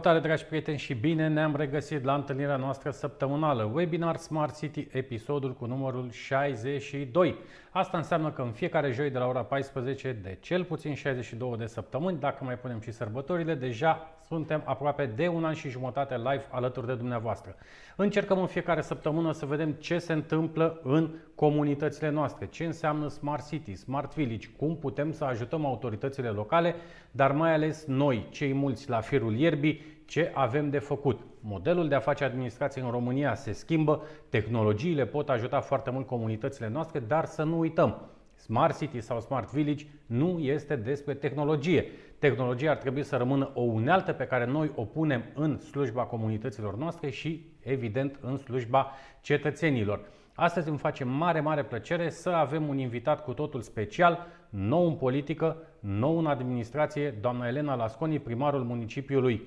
Salutare dragi prieteni și bine ne-am regăsit la întâlnirea noastră săptămânală, webinar Smart City, episodul cu numărul 62. Asta înseamnă că în fiecare joi de la ora 14 de cel puțin 62 de săptămâni, dacă mai punem și sărbătorile, deja suntem aproape de un an și jumătate live alături de dumneavoastră. Încercăm în fiecare săptămână să vedem ce se întâmplă în comunitățile noastre, ce înseamnă Smart City, Smart Village, cum putem să ajutăm autoritățile locale, dar mai ales noi, cei mulți la firul ierbii, ce avem de făcut. Modelul de a face administrație în România se schimbă, tehnologiile pot ajuta foarte mult comunitățile noastre, dar să nu uităm, Smart City sau Smart Village nu este despre tehnologie. Tehnologia ar trebui să rămână o unealtă pe care noi o punem în slujba comunităților noastre și, evident, în slujba cetățenilor. Astăzi îmi face mare, mare plăcere să avem un invitat cu totul special, nou în politică, nou în administrație, doamna Elena Lasconi, primarul municipiului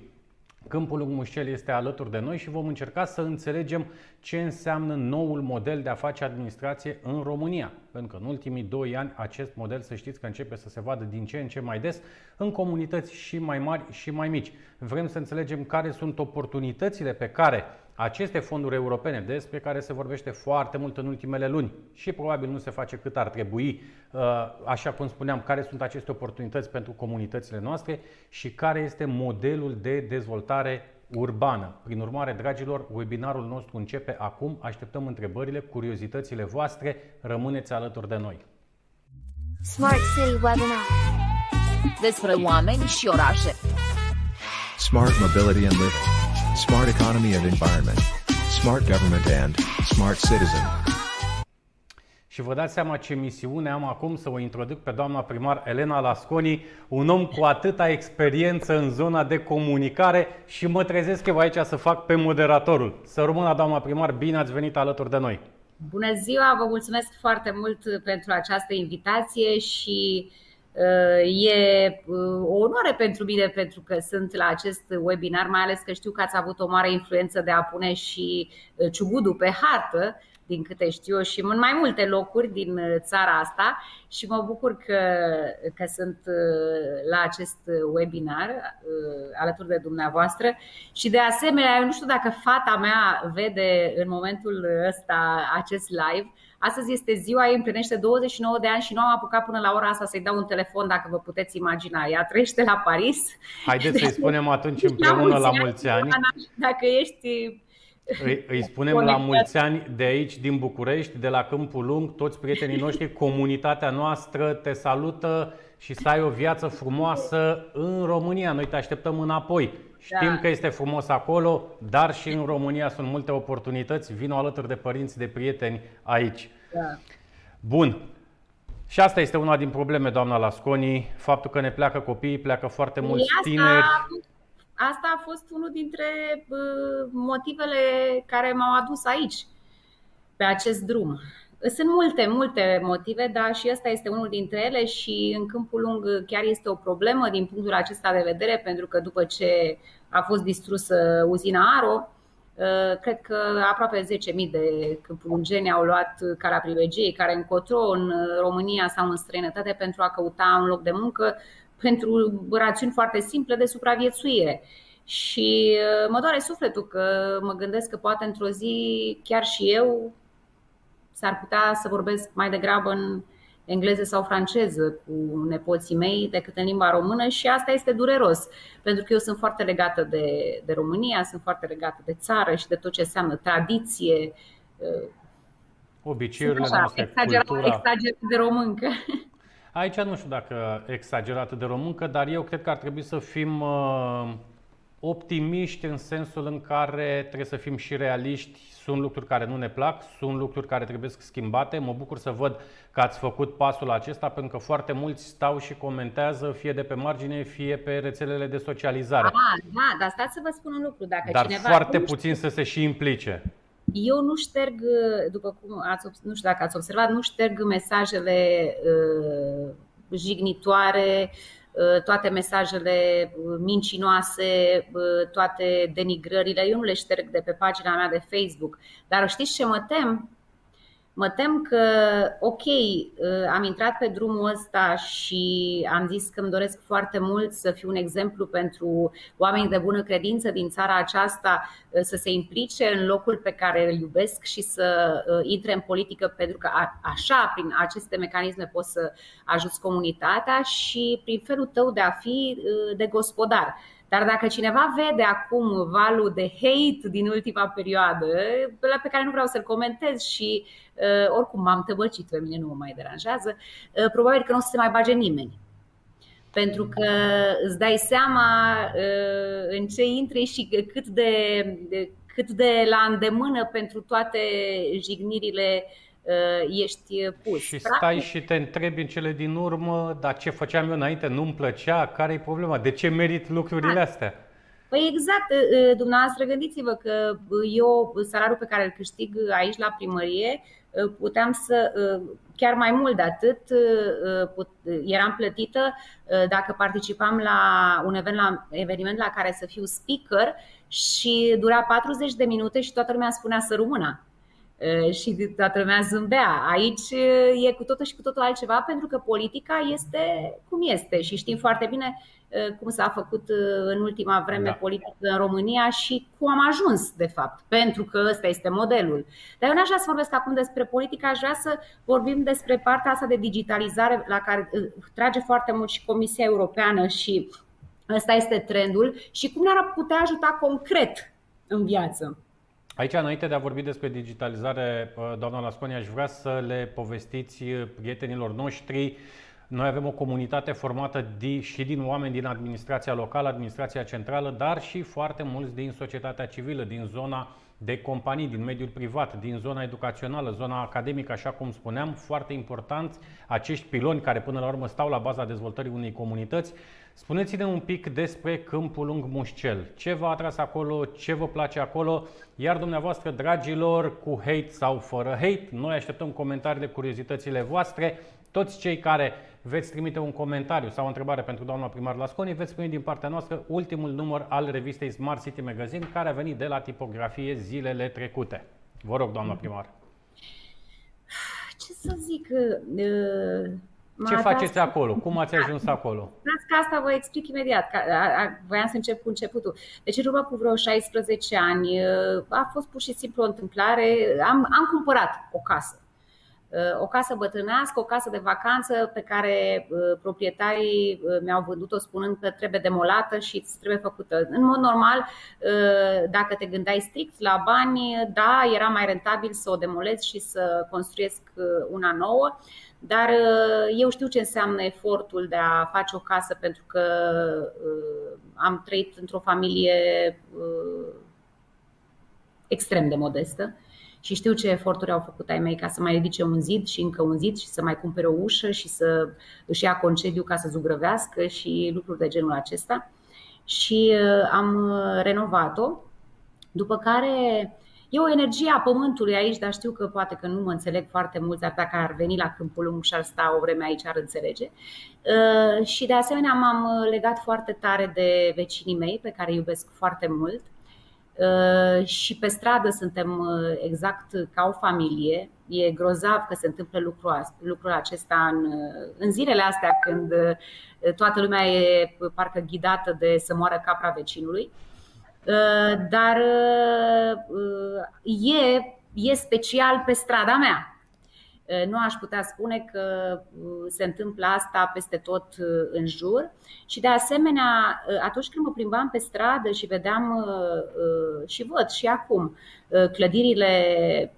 Câmpul Lung Mușcel este alături de noi și vom încerca să înțelegem ce înseamnă noul model de a face administrație în România. Pentru că în ultimii doi ani acest model, să știți că începe să se vadă din ce în ce mai des în comunități și mai mari și mai mici. Vrem să înțelegem care sunt oportunitățile pe care aceste fonduri europene, despre care se vorbește foarte mult în ultimele luni și probabil nu se face cât ar trebui, uh, așa cum spuneam, care sunt aceste oportunități pentru comunitățile noastre și care este modelul de dezvoltare urbană. Prin urmare, dragilor, webinarul nostru începe acum. Așteptăm întrebările, curiozitățile voastre. Rămâneți alături de noi. Smart City Webinar despre oameni și orașe. Smart Mobility and Living Smart Economy and Environment, Smart Government and Smart Citizen. Și vă dați seama ce misiune am acum să o introduc pe doamna primar Elena Lasconi, un om cu atâta experiență în zona de comunicare și mă trezesc eu aici să fac pe moderatorul. Să rămână doamna primar, bine ați venit alături de noi. Bună ziua, vă mulțumesc foarte mult pentru această invitație și Uh, e uh, o onoare pentru mine pentru că sunt la acest webinar, mai ales că știu că ați avut o mare influență de a pune și uh, ciugudul pe hartă, din câte știu eu, și în mai multe locuri din țara asta. Și mă bucur că, că sunt la acest webinar alături de dumneavoastră. Și de asemenea, eu nu știu dacă fata mea vede în momentul ăsta acest live, Astăzi este ziua, ei împlinește 29 de ani și nu am apucat până la ora asta să-i dau un telefon, dacă vă puteți imagina. Ea trăiește la Paris. Haideți să-i spunem atunci împreună la mulți ani. Dacă ești îi, îi spunem la mulți ani de aici, din București, de la Câmpul Lung, toți prietenii noștri, comunitatea noastră te salută și să ai o viață frumoasă în România. Noi te așteptăm înapoi. Știm da. că este frumos acolo, dar și în România sunt multe oportunități. Vino alături de părinți, de prieteni aici. Da. Bun. Și asta este una din probleme, doamna Lasconi, faptul că ne pleacă copiii, pleacă foarte mulți asta, tineri. Asta a fost unul dintre motivele care m-au adus aici, pe acest drum. Sunt multe, multe motive, dar și ăsta este unul dintre ele și în câmpul lung chiar este o problemă din punctul acesta de vedere, pentru că după ce a fost distrusă uzina Aro, uh, cred că aproape 10.000 de câmpulungeni au luat calea privilegiei care încotro în România sau în străinătate pentru a căuta un loc de muncă pentru rațiuni foarte simple de supraviețuire. Și uh, mă doare sufletul că mă gândesc că poate într-o zi chiar și eu s-ar putea să vorbesc mai degrabă în engleză sau franceză cu nepoții mei decât în limba română și asta este dureros, pentru că eu sunt foarte legată de, de România, sunt foarte legată de țară și de tot ce înseamnă tradiție, uh, obiceiurile așa, noastre, exagerat, cultura. exagerat de româncă. Aici nu știu dacă exagerat de româncă, dar eu cred că ar trebui să fim uh, optimiști în sensul în care trebuie să fim și realiști. Sunt lucruri care nu ne plac, sunt lucruri care trebuie schimbate. Mă bucur să văd că ați făcut pasul acesta pentru că foarte mulți stau și comentează fie de pe margine, fie pe rețelele de socializare. Ah, da, dar stați să vă spun un lucru. Dacă dar cineva foarte puțin să se și implice. Eu nu șterg, după cum ați, nu știu dacă ați observat, nu șterg mesajele uh, jignitoare, uh, Uh, toate mesajele uh, mincinoase, uh, toate denigrările, eu nu le șterg de pe pagina mea de Facebook. Dar știți ce mă tem? Mă tem că, ok, uh, am intrat pe drumul ăsta și am zis că îmi doresc foarte mult să fiu un exemplu pentru oameni de bună credință din țara aceasta uh, să se implice în locul pe care îl iubesc și să uh, intre în politică, pentru că așa, prin aceste mecanisme, poți să ajuți comunitatea și prin felul tău de a fi de gospodar. Dar dacă cineva vede acum valul de hate din ultima perioadă, pe care nu vreau să-l comentez și uh, oricum m-am tăbăcit, pe mine nu mă mai deranjează, uh, probabil că nu o să se mai bage nimeni. Pentru că îți dai seama uh, în ce intri și cât de, cât de la îndemână pentru toate jignirile Uh, ești pus. Și stai Practic, și te întrebi în cele din urmă, dar ce făceam eu înainte nu-mi plăcea, care e problema, de ce merit lucrurile da. astea? Păi exact, uh, uh, dumneavoastră gândiți-vă că eu salariul pe care îl câștig aici la primărie puteam să, chiar mai mult de atât, eram plătită dacă participam la un event la, eveniment la care să fiu speaker și dura 40 de minute și toată lumea spunea să rămână și toată lumea zâmbea. Aici e cu totul și cu totul altceva pentru că politica este cum este și știm foarte bine cum s-a făcut în ultima vreme da. politică în România și cum am ajuns, de fapt, pentru că ăsta este modelul. Dar eu n-aș vrea să vorbesc acum despre politică, aș vrea să vorbim despre partea asta de digitalizare la care trage foarte mult și Comisia Europeană și ăsta este trendul și cum ne-ar putea ajuta concret în viață. Aici, înainte de a vorbi despre digitalizare, uh, doamna Lasconi, aș vrea să le povestiți uh, prietenilor noștri. Noi avem o comunitate formată și din oameni din administrația locală, administrația centrală, dar și foarte mulți din societatea civilă, din zona de companii, din mediul privat, din zona educațională, zona academică, așa cum spuneam, foarte importanți acești piloni care până la urmă stau la baza dezvoltării unei comunități Spuneți-ne un pic despre Câmpul Lung Mușcel. Ce v-a atras acolo, ce vă place acolo, iar dumneavoastră, dragilor, cu hate sau fără hate, noi așteptăm comentariile, curiozitățile voastre. Toți cei care veți trimite un comentariu sau o întrebare pentru doamna primar Lasconi, veți primi din partea noastră ultimul număr al revistei Smart City Magazine, care a venit de la tipografie zilele trecute. Vă rog, doamna primar. Ce să zic? Uh ce faceți acolo? Cum ați ajuns acolo? Dați că asta vă explic imediat. Voiam să încep cu începutul. Deci, în urmă cu vreo 16 ani, a fost pur și simplu o întâmplare. Am, am cumpărat o casă. O casă bătrânească, o casă de vacanță pe care proprietarii mi-au vândut-o spunând că trebuie demolată și trebuie făcută. În mod normal, dacă te gândeai strict la bani, da, era mai rentabil să o demolez și să construiesc una nouă. Dar uh, eu știu ce înseamnă efortul de a face o casă pentru că uh, am trăit într-o familie uh, extrem de modestă și știu ce eforturi au făcut ai mei ca să mai ridice un zid și încă un zid și să mai cumpere o ușă și să își ia concediu ca să zugrăvească și lucruri de genul acesta. Și am renovat-o, după care E o energie a pământului aici, dar știu că poate că nu mă înțeleg foarte mult, dar dacă ar veni la Câmpul Lung și ar sta o vreme aici, ar înțelege. Uh, și de asemenea m-am legat foarte tare de vecinii mei, pe care îi iubesc foarte mult. Uh, și pe stradă suntem uh, exact ca o familie. E grozav că se întâmplă lucrul, lucrul acesta în, în zilele astea când toată lumea e parcă ghidată de să moară capra vecinului. Uh, dar uh, e, e special pe strada mea. Uh, nu aș putea spune că se întâmplă asta peste tot în jur și de asemenea atunci când mă plimbam pe stradă și vedeam și văd și acum clădirile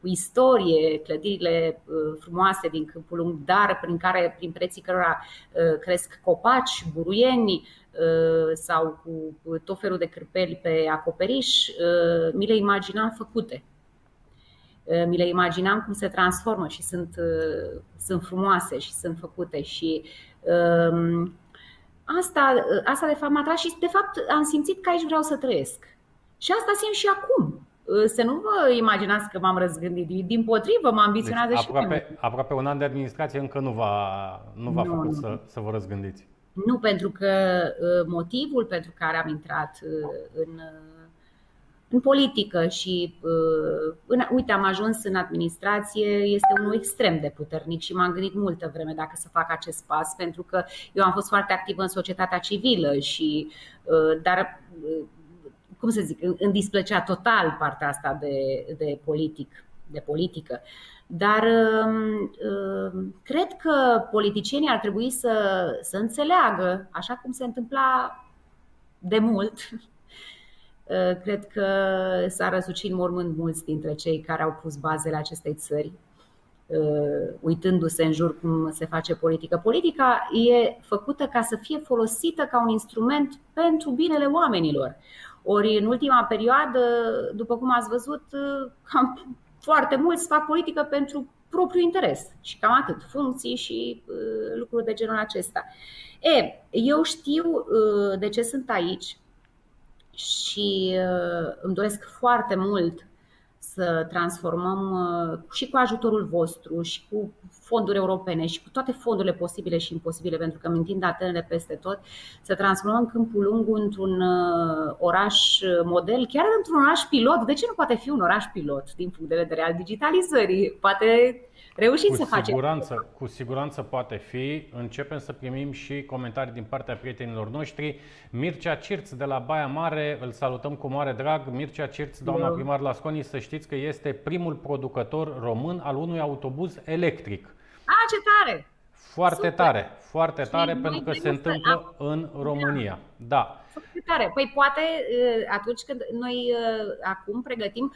cu istorie, clădirile frumoase din Câmpul Lung, dar prin care prin preții cărora cresc copaci, buruieni, Uh, sau cu tot felul de cârpeli pe acoperiș, uh, mi le imaginam făcute. Uh, mi le imaginam cum se transformă și sunt, sunt frumoase și sunt făcute și um, asta, asta de fapt m-a tras și de fapt am simțit că aici vreau să trăiesc. Și asta simt și acum. Să nu vă imaginați că m-am răzgândit. Din potrivă, mă ambiționează deci, și aproape, aproape un an de administrație încă nu v-a, nu v-a nu, făcut nu. Să, să vă răzgândiți. Nu pentru că uh, motivul pentru care am intrat uh, în, uh, în politică și în, uite, am ajuns în administrație, este unul extrem de puternic și m-am gândit multă vreme dacă să fac acest pas, pentru că eu am fost foarte activă în societatea civilă și, dar cum să zic, îmi displăcea total partea asta de, de politic, de politică. Dar cred că politicienii ar trebui să, să înțeleagă, așa cum se întâmpla de mult, Uh, cred că s-a răsucit în mormânt mulți dintre cei care au pus bazele acestei țări, uh, uitându-se în jur cum se face politică. Politica e făcută ca să fie folosită ca un instrument pentru binele oamenilor. Ori în ultima perioadă, după cum ați văzut, uh, cam foarte mulți fac politică pentru propriul interes și cam atât, funcții și lucruri de genul acesta. E, eu știu de ce sunt aici, și uh, îmi doresc foarte mult să transformăm uh, și cu ajutorul vostru și cu fonduri europene și cu toate fondurile posibile și imposibile, pentru că mintind atenele peste tot, să transformăm Câmpul Lung într-un uh, oraș model, chiar într-un oraș pilot. De ce nu poate fi un oraș pilot din punct de vedere al digitalizării? Poate reușim cu să siguranță, facem. Cu siguranță poate fi. Începem să primim și comentarii din partea prietenilor noștri. Mircea Cirț de la Baia Mare, îl salutăm cu mare drag. Mircea Cirț, doamna Eu. primar Lasconi, să știți că este primul producător român al unui autobuz electric. A, ce tare! Foarte Super. tare, foarte tare, și pentru că se întâmplă să... în România. Da. Foarte tare. Păi poate atunci când noi acum pregătim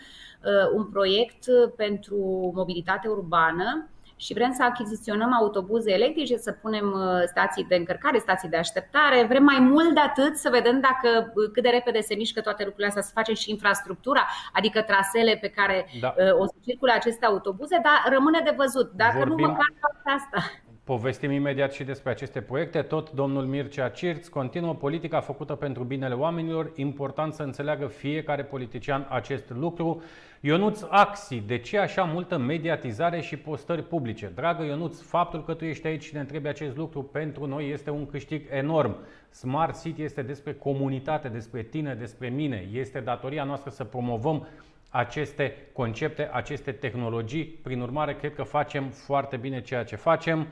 un proiect pentru mobilitate urbană, și vrem să achiziționăm autobuze electrice, să punem stații de încărcare, stații de așteptare. Vrem mai mult de atât să vedem dacă cât de repede se mișcă toate lucrurile astea, să facem și infrastructura, adică trasele pe care da. o să circule aceste autobuze, dar rămâne de văzut. Dacă Vorbim... nu măcar asta. Povestim imediat și despre aceste proiecte. Tot domnul Mircea Cirț continuă politica făcută pentru binele oamenilor. Important să înțeleagă fiecare politician acest lucru. Ionuț Axi, de ce așa multă mediatizare și postări publice? Dragă Ionuț, faptul că tu ești aici și ne întrebi acest lucru pentru noi este un câștig enorm. Smart City este despre comunitate, despre tine, despre mine. Este datoria noastră să promovăm aceste concepte, aceste tehnologii. Prin urmare, cred că facem foarte bine ceea ce facem.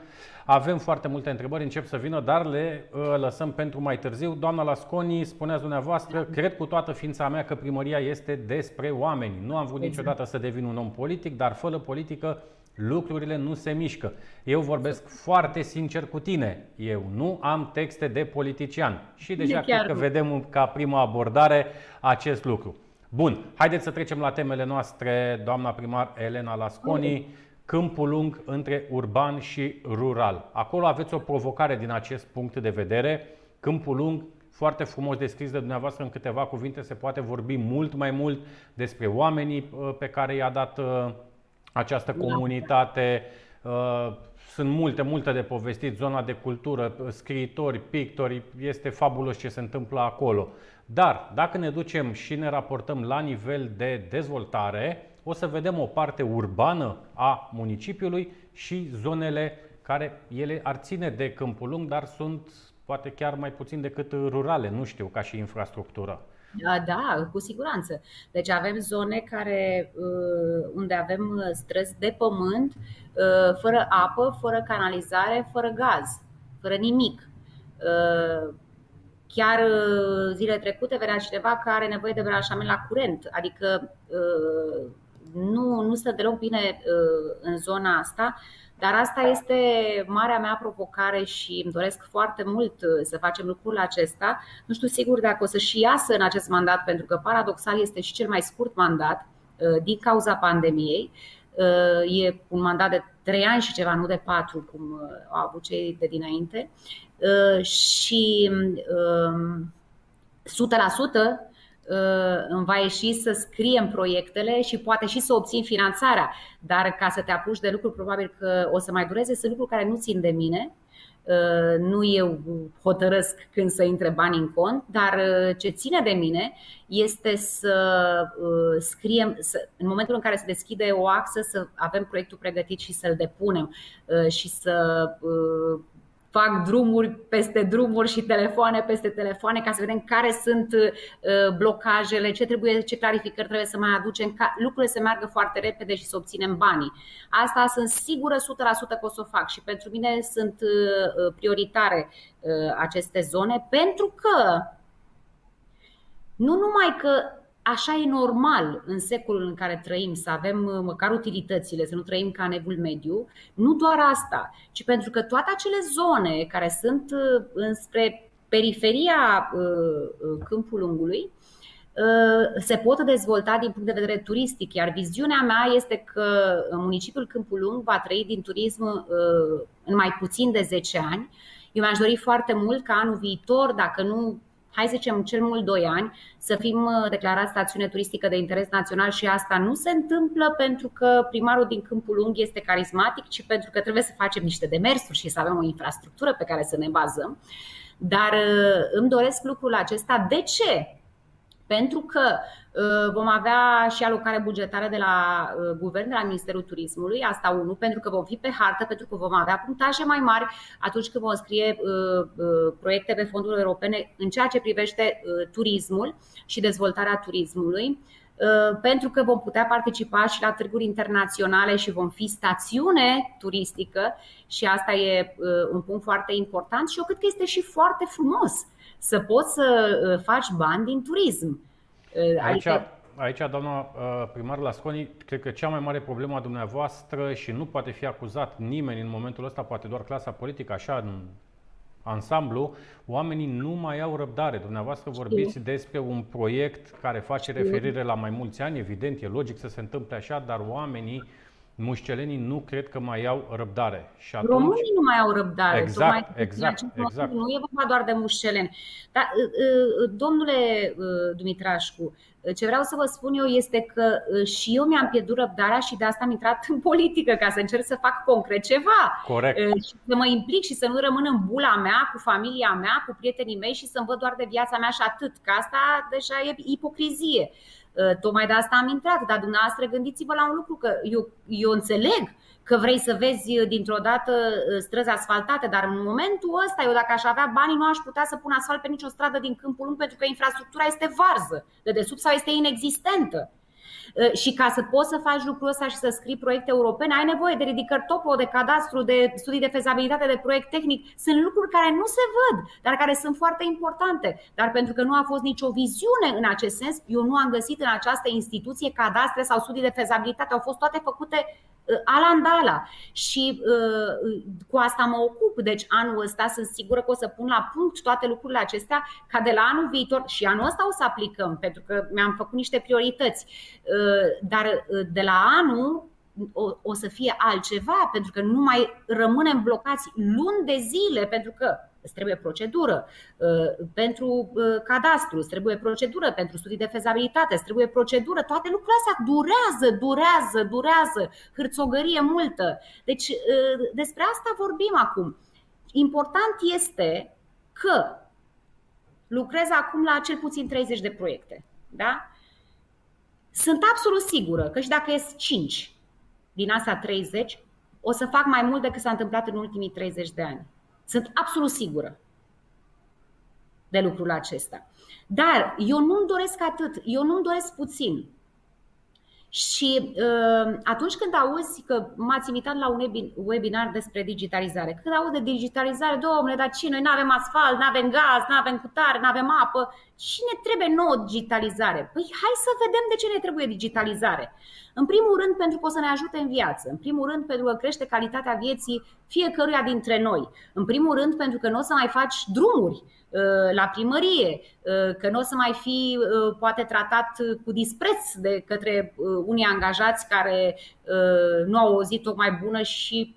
Avem foarte multe întrebări, încep să vină, dar le uh, lăsăm pentru mai târziu. Doamna Lasconi, spuneați dumneavoastră, cred cu toată ființa mea că primăria este despre oameni. Nu am vrut exact. niciodată să devin un om politic, dar fără politică lucrurile nu se mișcă. Eu vorbesc foarte sincer cu tine. Eu nu am texte de politician. Și deja de cred că vedem ca prima abordare acest lucru. Bun, haideți să trecem la temele noastre, doamna primar Elena Lasconi. Câmpul lung între urban și rural. Acolo aveți o provocare din acest punct de vedere. Câmpul lung, foarte frumos descris de dumneavoastră în câteva cuvinte, se poate vorbi mult mai mult despre oamenii uh, pe care i-a dat uh, această comunitate. Uh, sunt multe, multe de povestit, zona de cultură, scriitori, pictori, este fabulos ce se întâmplă acolo. Dar dacă ne ducem și ne raportăm la nivel de dezvoltare, o să vedem o parte urbană a municipiului și zonele care ele ar ține de Câmpul Lung, dar sunt poate chiar mai puțin decât rurale, nu știu, ca și infrastructură. Da, da, cu siguranță. Deci avem zone care, uh, unde avem străzi de pământ, uh, fără apă, fără canalizare, fără gaz, fără nimic. Uh, Chiar uh, zile trecute venea cineva care are nevoie de branșament la curent, adică uh, nu, nu stă deloc bine uh, în zona asta, dar asta este marea mea provocare și îmi doresc foarte mult să facem lucrul acesta. Nu știu sigur dacă o să și iasă în acest mandat, pentru că paradoxal este și cel mai scurt mandat din cauza pandemiei. E un mandat de trei ani și ceva, nu de patru, cum au avut cei de dinainte. Uh, și 100% um, uh, îmi va ieși să scriem proiectele și poate și să obțin finanțarea. Dar ca să te apuci de lucruri, probabil că o să mai dureze. Sunt lucruri care nu țin de mine. Uh, nu eu hotărăsc când să intre bani în cont, dar ce ține de mine este să scriem, să, în momentul în care se deschide o axă, să avem proiectul pregătit și să-l depunem și să fac drumuri peste drumuri și telefoane peste telefoane ca să vedem care sunt uh, blocajele, ce trebuie, ce clarificări trebuie să mai aducem, ca lucrurile să meargă foarte repede și să obținem banii. Asta sunt sigură 100% că o să o fac și pentru mine sunt uh, prioritare aceste zone pentru că nu numai că așa e normal în secolul în care trăim să avem uh, măcar utilitățile, să nu trăim ca nevul mediu, nu doar asta, ci pentru că toate acele zone care sunt uh, înspre periferia uh, Câmpul Lungului se pot dezvolta din punct de vedere turistic, iar viziunea mea este că municipiul Câmpul Lung va trăi din turism în mai puțin de 10 ani. Eu mi-aș dori foarte mult ca anul viitor, dacă nu hai să zicem, cel mult 2 ani, să fim uh, declarați stațiune turistică de interes național și asta nu se întâmplă pentru că primarul din Câmpul Lung este carismatic, ci pentru că trebuie să facem niște demersuri și să avem o infrastructură pe care să ne bazăm. Dar uh, îmi doresc lucrul acesta. De ce? Pentru că uh, vom avea și alocare bugetară de la uh, guvern, de la Ministerul Turismului, asta unu, pentru că vom fi pe hartă, pentru că vom avea punctaje mai mari atunci când vom scrie uh, proiecte pe fonduri europene în ceea ce privește turismul și dezvoltarea turismului pentru că vom putea participa și la târguri internaționale și vom fi stațiune turistică și asta e un punct foarte important și eu cred că este și foarte frumos să poți să uh, faci bani din turism. Uh, aici, adică... aici doamna uh, primar Lasconi, cred că cea mai mare problemă a dumneavoastră și nu poate fi acuzat nimeni în momentul ăsta, poate doar clasa politică, așa în ansamblu, oamenii nu mai au răbdare. Dumneavoastră vorbiți Știu. despre un proiect care face referire la mai mulți ani, evident, e logic să se întâmple așa, dar oamenii mușcelenii nu cred că mai au răbdare. Și atunci... Românii nu mai au răbdare. Exact, Tocmai exact, exact. Nu e vorba doar de mușceleni. Dar, ă, ă, domnule ă, Dumitrașcu, ce vreau să vă spun eu este că și eu mi-am pierdut răbdarea și de asta am intrat în politică, ca să încerc să fac concret ceva. Corect. Și să mă implic și să nu rămân în bula mea, cu familia mea, cu prietenii mei și să-mi văd doar de viața mea și atât. Că asta deja e ipocrizie. Uh, tocmai de asta am intrat, dar dumneavoastră gândiți-vă la un lucru, că eu, eu înțeleg că vrei să vezi uh, dintr-o dată uh, străzi asfaltate, dar în momentul ăsta, eu dacă aș avea banii, nu aș putea să pun asfalt pe nicio stradă din Câmpul Lung pentru că infrastructura este varză de desubt sau este inexistentă. Uh, și ca să poți să faci lucrul ăsta și să scrii proiecte europene, ai nevoie de ridicări topo, de cadastru, de studii de fezabilitate, de proiect tehnic. Sunt lucruri care nu se văd, dar care sunt foarte importante. Dar pentru că nu a fost nicio viziune în acest sens, eu nu am găsit în această instituție cadastre sau studii de fezabilitate. Au fost toate făcute Uh, alandala și uh, cu asta mă ocup. Deci anul ăsta sunt sigură că o să pun la punct toate lucrurile acestea ca de la anul viitor și anul ăsta o să aplicăm pentru că mi-am făcut niște priorități. Uh, dar uh, de la anul o, o să fie altceva, pentru că nu mai rămânem blocați luni de zile, pentru că îți trebuie procedură uh, pentru uh, cadastru, îți trebuie procedură pentru studii de fezabilitate, îți trebuie procedură, toate lucrurile astea durează, durează, durează, hârțogărie multă. Deci uh, despre asta vorbim acum. Important este că lucrez acum la cel puțin 30 de proiecte. Da? Sunt absolut sigură că și dacă ies 5 din astea 30, o să fac mai mult decât s-a întâmplat în ultimii 30 de ani. Sunt absolut sigură de lucrul acesta. Dar eu nu-mi doresc atât, eu nu-mi doresc puțin. Și uh, atunci când auzi că m-ați invitat la un webinar despre digitalizare, când auzi de digitalizare, domnule, dar ce, noi nu avem asfalt, nu avem gaz, nu avem cutare, nu avem apă, cine trebuie nouă digitalizare? Păi hai să vedem de ce ne trebuie digitalizare. În primul rând pentru că o să ne ajute în viață, în primul rând pentru că crește calitatea vieții fiecăruia dintre noi, în primul rând pentru că nu o să mai faci drumuri uh, la primărie, uh, că nu o să mai fi uh, poate tratat cu dispreț de către unii angajați care nu au o zi tocmai bună și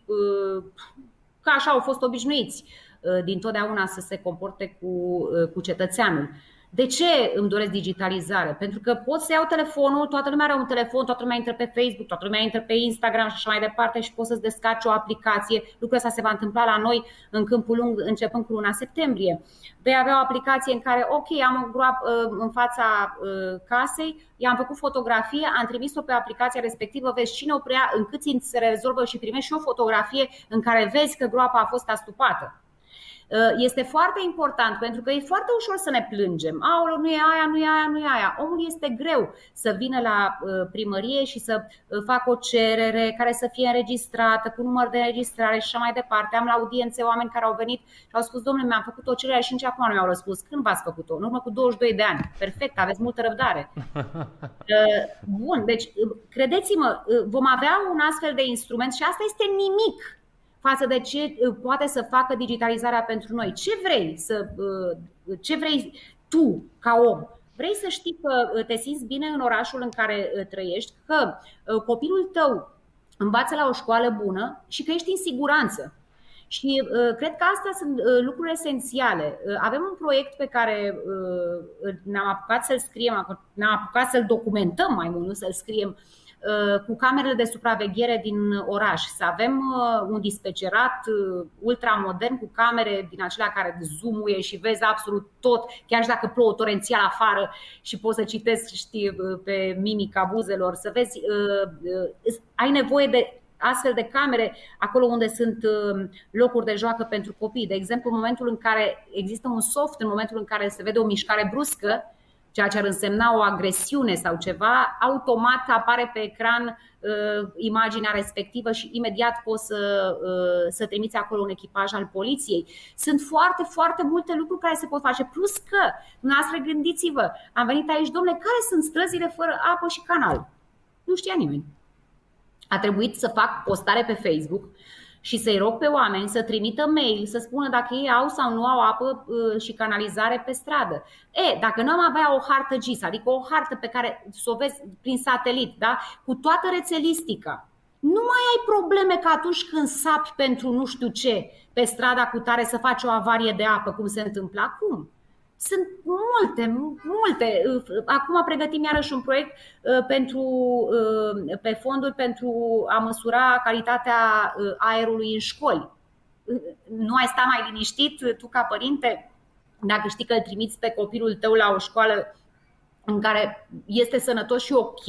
că așa au fost obișnuiți din totdeauna să se comporte cu, cu cetățeanul. De ce îmi doresc digitalizare? Pentru că pot să iau telefonul, toată lumea are un telefon, toată lumea intră pe Facebook, toată lumea intră pe Instagram și așa mai departe și poți să-ți descarci o aplicație. Lucrul ăsta se va întâmpla la noi în câmpul lung începând cu luna septembrie. Vei avea o aplicație în care, ok, am o groapă uh, în fața uh, casei, i-am făcut fotografie, am trimis-o pe aplicația respectivă, vezi cine o prea, în cât se rezolvă și primești și o fotografie în care vezi că groapa a fost astupată. Uh, este foarte important pentru că e foarte ușor să ne plângem. Aolo, nu e aia, nu e aia, nu e aia. Omul este greu să vină la uh, primărie și să uh, facă o cerere care să fie înregistrată cu număr de înregistrare și așa mai departe. Am la audiențe oameni care au venit și au spus, domnule, mi-am făcut o cerere și nici acum nu mi-au răspuns. Când v-ați făcut-o? În urmă cu 22 de ani. Perfect, aveți multă răbdare. Bun, deci credeți-mă, vom avea un astfel de instrument și asta este nimic față de ce uh, poate să facă digitalizarea pentru noi. Ce vrei, să, uh, ce vrei tu ca om? Vrei să știi că uh, te simți bine în orașul în care trăiești, că copilul tău învață la o școală bună și că ești în siguranță. Și uh, cred că astea sunt uh, lucruri esențiale. Uh, avem un proiect pe care ne-am apucat să-l scriem, ne-am apucat să-l documentăm mai mult, nu să-l scriem Uh, cu camerele de supraveghere din oraș, să avem uh, un dispecerat uh, ultramodern cu camere din acelea care zoomuie și vezi absolut tot, chiar și dacă plouă torențial afară și poți să citesc știi, pe mimica buzelor, să vezi, ai nevoie de astfel de camere acolo unde sunt locuri de joacă pentru copii. De exemplu, în momentul în care există un soft, în momentul în care se vede o mișcare bruscă, ceea ce ar însemna o agresiune sau ceva, automat apare pe ecran uh, imaginea respectivă și imediat poți să, uh, să trimiți acolo un echipaj al poliției. Sunt foarte, foarte multe lucruri care se pot face. Plus că, dumneavoastră gândiți-vă, am venit aici, domnule, care sunt străzile fără apă și canal? Nu știa nimeni. A trebuit să fac postare pe Facebook și să-i rog pe oameni să trimită mail, să spună dacă ei au sau nu au apă uh, și canalizare pe stradă. E, dacă nu am avea o hartă GIS, adică o hartă pe care să o vezi prin satelit, da? cu toată rețelistica, nu mai ai probleme ca atunci când sapi pentru nu știu ce pe strada cu tare să faci o avarie de apă, cum se întâmplă acum. Sunt multe, multe. Acum pregătim iarăși un proiect uh, pentru, uh, pe fonduri pentru a măsura calitatea uh, aerului în școli. Nu ai sta mai liniștit tu ca părinte dacă știi că îl trimiți pe copilul tău la o școală în care este sănătos și ok,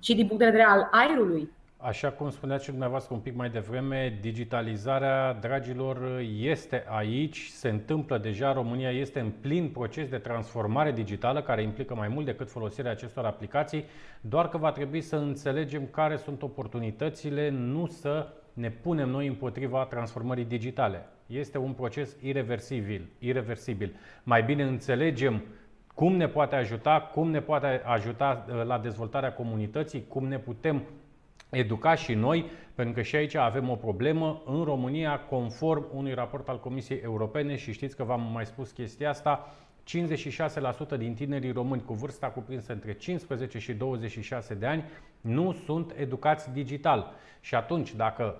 și din punct de vedere al aerului. Așa cum spuneați și dumneavoastră un pic mai devreme, digitalizarea, dragilor, este aici, se întâmplă deja, România este în plin proces de transformare digitală care implică mai mult decât folosirea acestor aplicații, doar că va trebui să înțelegem care sunt oportunitățile, nu să ne punem noi împotriva transformării digitale. Este un proces irreversibil. irreversibil. Mai bine înțelegem cum ne poate ajuta, cum ne poate ajuta uh, la dezvoltarea comunității, cum ne putem educa și noi, pentru că și aici avem o problemă. În România, conform unui raport al Comisiei Europene, și știți că v-am mai spus chestia asta, 56% din tinerii români cu vârsta cuprinsă între 15 și 26 de ani nu sunt educați digital. Și atunci, dacă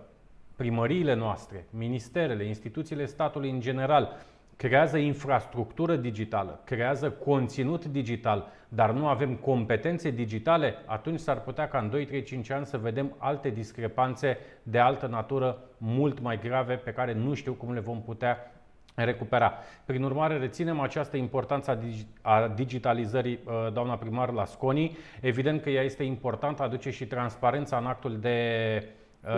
primăriile noastre, ministerele, instituțiile statului în general creează infrastructură digitală, creează conținut digital, dar nu avem competențe digitale, atunci s-ar putea ca în 2, 3, 5 ani să vedem alte discrepanțe de altă natură mult mai grave pe care nu știu cum le vom putea recupera. Prin urmare, reținem această importanță a digitalizării, uh, doamna primar Lasconi. Evident că ea este importantă, aduce și transparența în actul de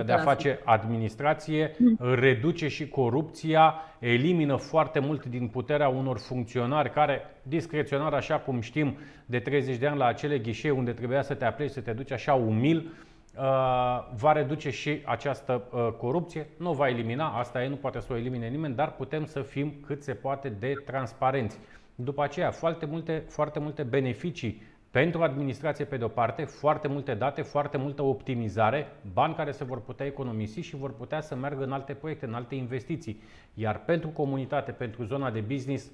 de a face administrație, reduce și corupția, elimină foarte mult din puterea unor funcționari care, discreționar, așa cum știm, de 30 de ani la acele ghișee unde trebuia să te apleci, să te duci așa umil, uh, va reduce și această uh, corupție. Nu va elimina, asta e, nu poate să o elimine nimeni, dar putem să fim cât se poate de transparenți. După aceea, foarte multe, foarte multe beneficii pentru administrație, pe de-o parte, foarte multe date, foarte multă optimizare, bani care se vor putea economisi și vor putea să meargă în alte proiecte, în alte investiții. Iar pentru comunitate, pentru zona de business,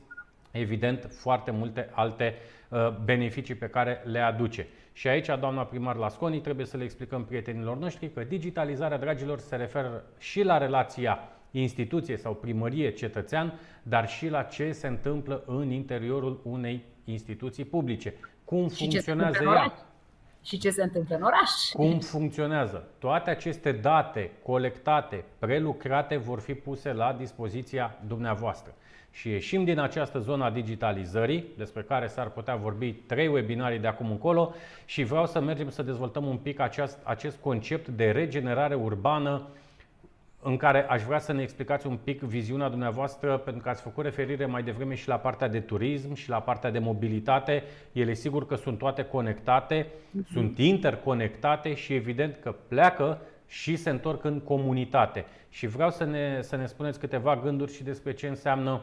evident, foarte multe alte uh, beneficii pe care le aduce. Și aici, doamna primar Lasconi, trebuie să le explicăm prietenilor noștri că digitalizarea, dragilor, se referă și la relația instituție sau primărie cetățean, dar și la ce se întâmplă în interiorul unei instituții publice. Cum și funcționează ea? Și ce se întâmplă în oraș. Cum funcționează? Toate aceste date colectate, prelucrate, vor fi puse la dispoziția dumneavoastră. Și ieșim din această zonă a digitalizării, despre care s-ar putea vorbi trei webinarii de acum încolo și vreau să mergem să dezvoltăm un pic acest, acest concept de regenerare urbană în care aș vrea să ne explicați un pic viziunea dumneavoastră, pentru că ați făcut referire mai devreme și la partea de turism și la partea de mobilitate. Ele sigur că sunt toate conectate, uh-huh. sunt interconectate și evident că pleacă și se întorc în comunitate. Și vreau să ne, să ne spuneți câteva gânduri și despre ce înseamnă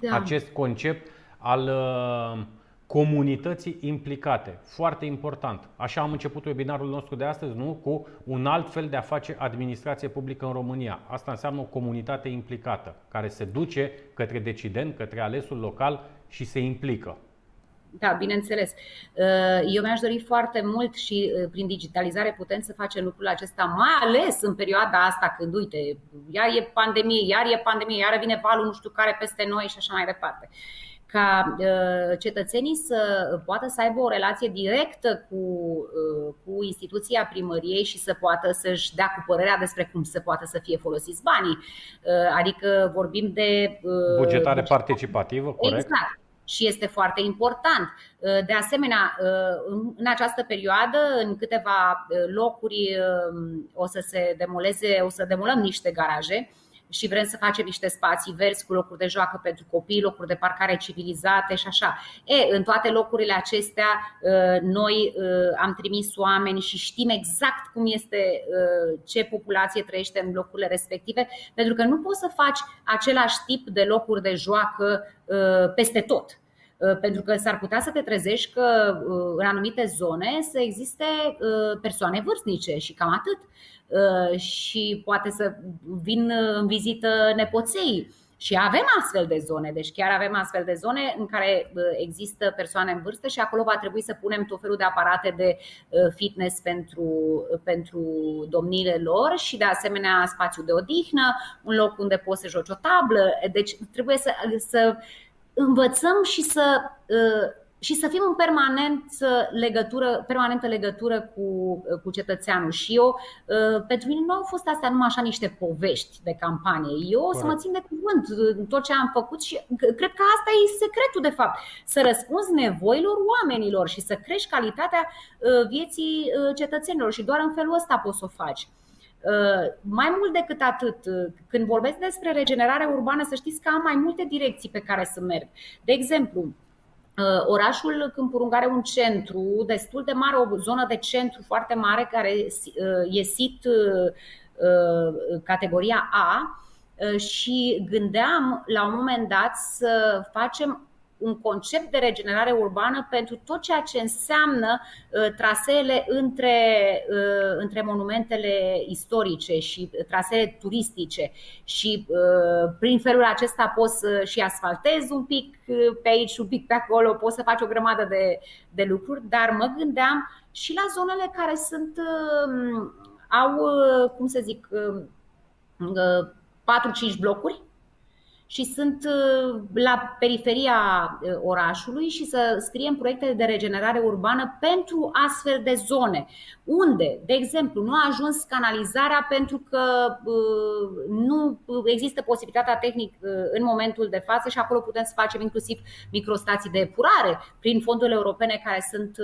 da. acest concept al uh, comunității implicate. Foarte important. Așa am început webinarul nostru de astăzi, nu? Cu un alt fel de a face administrație publică în România. Asta înseamnă o comunitate implicată, care se duce către decident, către alesul local și se implică. Da, bineînțeles. Uh, eu mi-aș dori foarte mult și uh, prin digitalizare putem să facem lucrul acesta, mai ales în perioada asta când, uite, iar e pandemie, iar e pandemie, iar vine valul nu știu care peste noi și așa mai departe ca uh, cetățenii să poată să aibă o relație directă cu, cu instituția primăriei și să poată să-și dea cu părerea despre cum să poată să fie folosiți banii. Adică vorbim de. Bugetare participativă, corect? Exact și este foarte important. Uh, de asemenea, uh, în această perioadă, în câteva uh, locuri o să se demoleze, o să demolăm niște garaje și vrem să facem niște spații verzi cu locuri de joacă pentru copii, locuri de parcare civilizate și așa. E, în toate locurile acestea, noi am trimis oameni și știm exact cum este, ce populație trăiește în locurile respective, pentru că nu poți să faci același tip de locuri de joacă peste tot. Uh, pentru că s-ar putea să te trezești că uh, în anumite zone să existe uh, persoane vârstnice și cam atât. Și poate să vin în vizită nepoței. Și avem astfel de zone, deci chiar avem astfel de zone în care există persoane în vârstă și acolo va trebui să punem tot felul de aparate de fitness pentru, pentru domniile lor și de asemenea spațiu de odihnă, un loc unde poți să joci o tablă. Deci trebuie să, să învățăm și să, uh, și să fim în permanent legătură, permanentă legătură cu, uh, cu cetățeanul. Și eu, uh, pentru mine nu au fost astea numai așa niște povești de campanie. Eu o să mă țin de cuvânt în tot ce am făcut și cred că asta e secretul, de fapt. Să răspunzi nevoilor oamenilor și să crești calitatea vieții cetățenilor și doar în felul ăsta poți să o faci. Uh, mai mult decât atât, uh, când vorbesc despre regenerare urbană, să știți că am mai multe direcții pe care să merg. De exemplu, uh, Orașul Câmpurung are un centru destul de mare, o zonă de centru foarte mare care e sit categoria A și gândeam la un moment dat să facem un concept de regenerare urbană pentru tot ceea ce înseamnă uh, traseele între, uh, între monumentele istorice și traseele turistice. Și uh, prin felul acesta poți să și asfaltezi un pic pe aici, un pic pe acolo, poți să faci o grămadă de, de lucruri, dar mă gândeam și la zonele care sunt au, cum să zic, 4-5 blocuri și sunt uh, la periferia uh, orașului și să scriem proiecte de regenerare urbană pentru astfel de zone, unde, de exemplu, nu a ajuns canalizarea pentru că uh, nu există posibilitatea tehnică în momentul de față și acolo putem să facem inclusiv microstații de epurare prin fondurile europene care sunt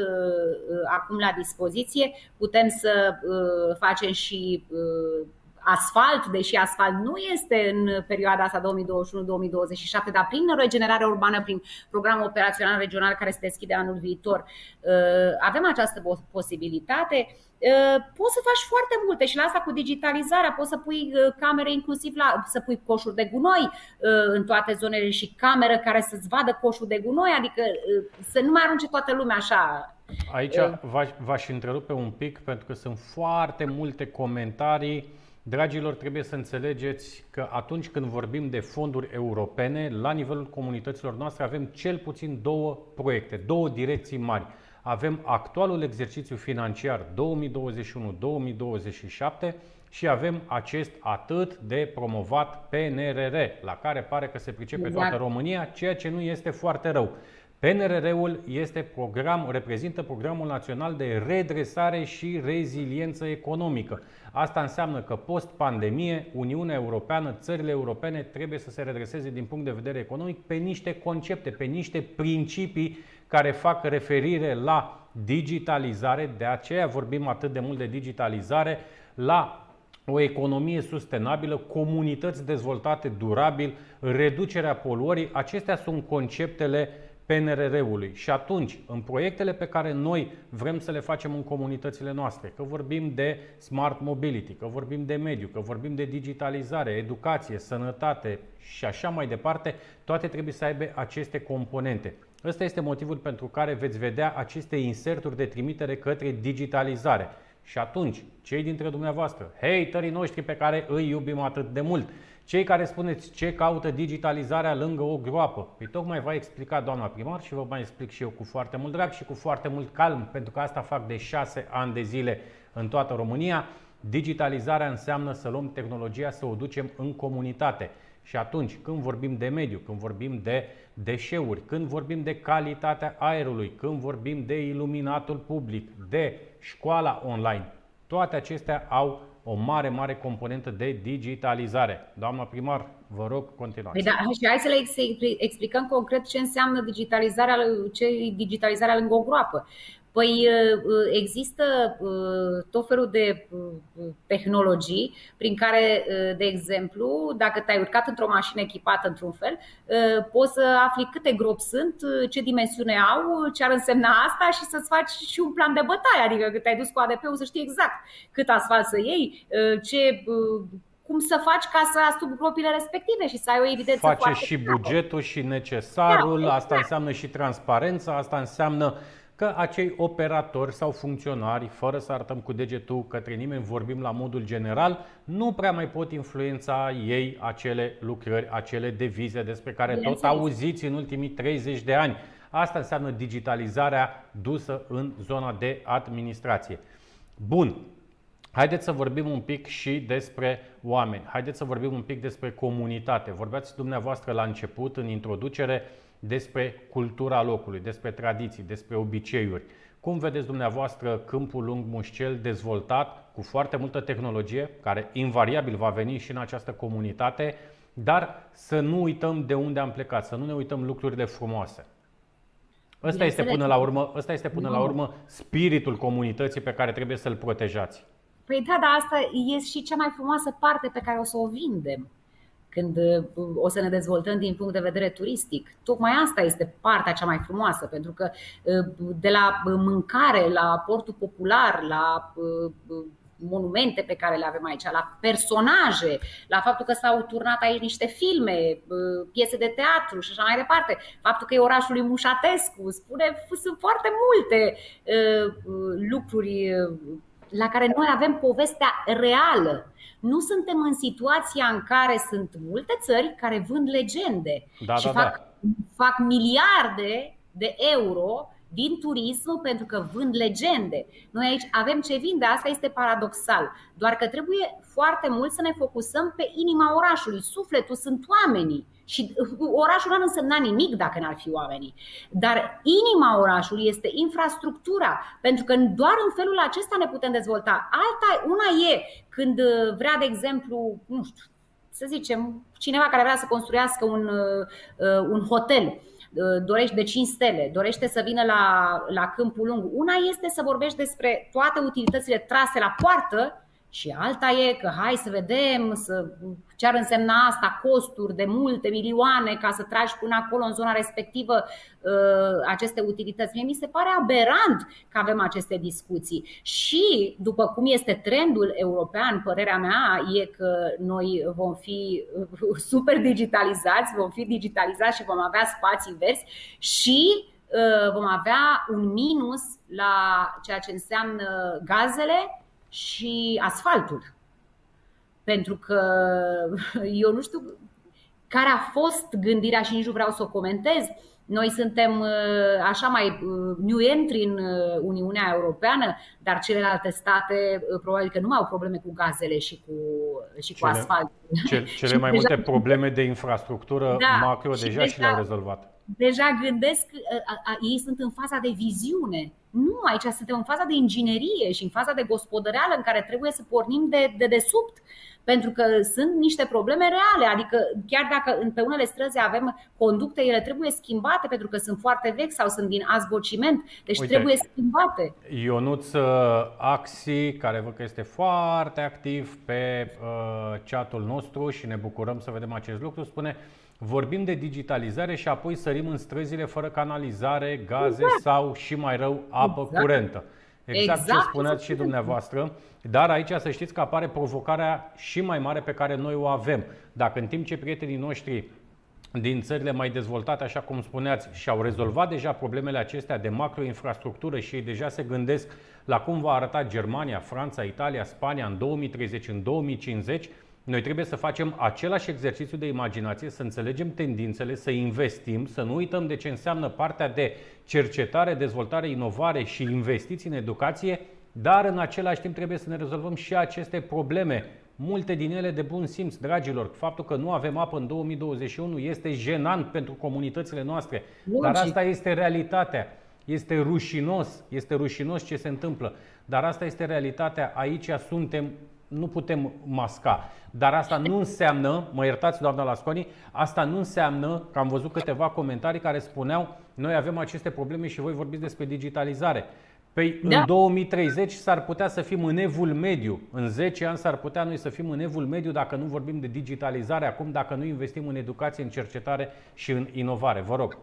acum la dispoziție. Putem să facem și asfalt, deși asfalt nu este în perioada asta 2021-2027, dar prin regenerare urbană, prin programul operațional regional care se deschide anul viitor, uh, avem această posibilitate. Uh, poți să faci foarte multe și la asta cu digitalizarea poți să pui uh, camere inclusiv la, să pui coșuri de gunoi în toate zonele și cameră care să-ți vadă coșul de gunoi, adică să nu mai arunce toată lumea așa. Aici v-aș întrerupe un pic pentru că sunt foarte multe comentarii Dragilor, trebuie să înțelegeți că atunci când vorbim de fonduri europene, la nivelul comunităților noastre avem cel puțin două proiecte, două direcții mari. Avem actualul exercițiu financiar 2021-2027 și avem acest atât de promovat PNRR, la care pare că se pricepe exact. toată România, ceea ce nu este foarte rău. PNRR-ul este program, reprezintă Programul Național de Redresare și Reziliență Economică. Asta înseamnă că post-pandemie, Uniunea Europeană, țările europene trebuie să se redreseze din punct de vedere economic pe niște concepte, pe niște principii care fac referire la digitalizare, de aceea vorbim atât de mult de digitalizare, la o economie sustenabilă, comunități dezvoltate durabil, reducerea poluării. Acestea sunt conceptele PNRR-ului. Și atunci, în proiectele pe care noi vrem să le facem în comunitățile noastre, că vorbim de smart mobility, că vorbim de mediu, că vorbim de digitalizare, educație, sănătate și așa mai departe, toate trebuie să aibă aceste componente. Ăsta este motivul pentru care veți vedea aceste inserturi de trimitere către digitalizare. Și atunci, cei dintre dumneavoastră, haterii noștri pe care îi iubim atât de mult, cei care spuneți ce caută digitalizarea lângă o groapă, păi tocmai v-a explicat doamna primar și vă mai explic și eu cu foarte mult drag și cu foarte mult calm, pentru că asta fac de șase ani de zile în toată România. Digitalizarea înseamnă să luăm tehnologia, să o ducem în comunitate. Și atunci, când vorbim de mediu, când vorbim de deșeuri, când vorbim de calitatea aerului, când vorbim de iluminatul public, de școala online, toate acestea au o mare, mare componentă de digitalizare. Doamna primar, vă rog, continuați. Păi da, și hai să le explicăm concret ce înseamnă digitalizarea, ce digitalizarea lângă o groapă. Păi există tot felul de tehnologii prin care, de exemplu, dacă te-ai urcat într-o mașină echipată într-un fel, poți să afli câte gropi sunt, ce dimensiune au, ce ar însemna asta și să-ți faci și un plan de bătaie, adică că te-ai dus cu ADP-ul să știi exact cât asfalt să iei, ce cum să faci ca să astup gropile respective și să ai o evidență Face și bugetul și necesarul, da, exact. asta înseamnă și transparența, asta înseamnă că acei operatori sau funcționari, fără să arătăm cu degetul către nimeni, vorbim la modul general, nu prea mai pot influența ei acele lucrări, acele devize despre care tot auziți în ultimii 30 de ani. Asta înseamnă digitalizarea dusă în zona de administrație. Bun, Haideți să vorbim un pic și despre oameni. Haideți să vorbim un pic despre comunitate. Vorbeați dumneavoastră la început, în introducere, despre cultura locului, despre tradiții, despre obiceiuri. Cum vedeți dumneavoastră Câmpul Lung Mușcel dezvoltat cu foarte multă tehnologie, care invariabil va veni și în această comunitate, dar să nu uităm de unde am plecat, să nu ne uităm lucrurile frumoase. Ăsta este până la urmă, ăsta este până la urmă spiritul comunității pe care trebuie să-l protejați. Păi da, dar asta e și cea mai frumoasă parte pe care o să o vindem când uh, o să ne dezvoltăm din punct de vedere turistic. Tocmai asta este partea cea mai frumoasă, pentru că uh, de la mâncare, la portul popular, la uh, monumente pe care le avem aici, la personaje, la faptul că s-au turnat aici niște filme, piese de teatru și așa mai departe, faptul că e orașul lui Mușatescu, spune, sunt foarte multe lucruri la care noi avem povestea reală. Nu suntem în situația în care sunt multe țări care vând legende da, și da, fac, da. fac miliarde de euro din turism pentru că vând legende. Noi aici avem ce vinde, asta este paradoxal. Doar că trebuie foarte mult să ne focusăm pe inima orașului. Sufletul sunt oamenii. Și orașul nu însemna nimic dacă n-ar fi oamenii. Dar inima orașului este infrastructura, pentru că doar în felul acesta ne putem dezvolta. Alta, una e când vrea, de exemplu, nu știu, să zicem, cineva care vrea să construiască un, uh, un hotel uh, dorește de 5 stele, dorește să vină la, la câmpul lung. Una este să vorbești despre toate utilitățile trase la poartă și alta e că hai să vedem să, ce ar însemna asta, costuri de multe milioane ca să tragi până acolo în zona respectivă uh, aceste utilități. Mie mi se pare aberant că avem aceste discuții. Și după cum este trendul european, părerea mea e că noi vom fi uh, super digitalizați, vom fi digitalizați și vom avea spații verzi și uh, vom avea un minus la ceea ce înseamnă gazele și asfaltul. Pentru că eu nu știu care a fost gândirea și nici nu vreau să o comentez. Noi suntem uh, așa mai uh, new entry în uh, Uniunea Europeană, dar celelalte state probabil că nu mai au probleme cu gazele și cu, și cu cele, asfalt. Cele, cele mai multe probleme de infrastructură da, macro deja și, deja și le-au rezolvat deja gândesc, ei sunt în faza de viziune. Nu, aici suntem în faza de inginerie și în faza de gospodăreală în care trebuie să pornim de, de desubt pentru că sunt niște probleme reale, adică chiar dacă pe unele străzi avem conducte, ele trebuie schimbate pentru că sunt foarte vechi sau sunt din azbociment, deci Uite, trebuie schimbate. Ionuț uh, Axi, care văd că este foarte activ pe uh, chatul nostru și ne bucurăm să vedem acest lucru, spune Vorbim de digitalizare și apoi sărim în străzile fără canalizare, gaze exact. sau și mai rău apă exact. curentă. Exact, exact ce spuneați și dumneavoastră. Dar aici să știți că apare provocarea și mai mare pe care noi o avem. Dacă în timp ce prietenii noștri din țările mai dezvoltate, așa cum spuneați, și-au rezolvat deja problemele acestea de macroinfrastructură și ei deja se gândesc la cum va arăta Germania, Franța, Italia, Spania în 2030, în 2050, noi trebuie să facem același exercițiu de imaginație, să înțelegem tendințele, să investim, să nu uităm de ce înseamnă partea de cercetare, dezvoltare, inovare și investiții în educație, dar în același timp trebuie să ne rezolvăm și aceste probleme. Multe din ele de bun simț, dragilor. Faptul că nu avem apă în 2021 este jenant pentru comunitățile noastre. Logic. Dar asta este realitatea. Este rușinos, este rușinos ce se întâmplă. Dar asta este realitatea. Aici suntem nu putem masca. Dar asta nu înseamnă, mă iertați doamna Lasconi, asta nu înseamnă că am văzut câteva comentarii care spuneau noi avem aceste probleme și voi vorbiți despre digitalizare. Păi da. în 2030 s-ar putea să fim în evul mediu. În 10 ani s-ar putea noi să fim în evul mediu dacă nu vorbim de digitalizare acum, dacă nu investim în educație, în cercetare și în inovare. Vă rog.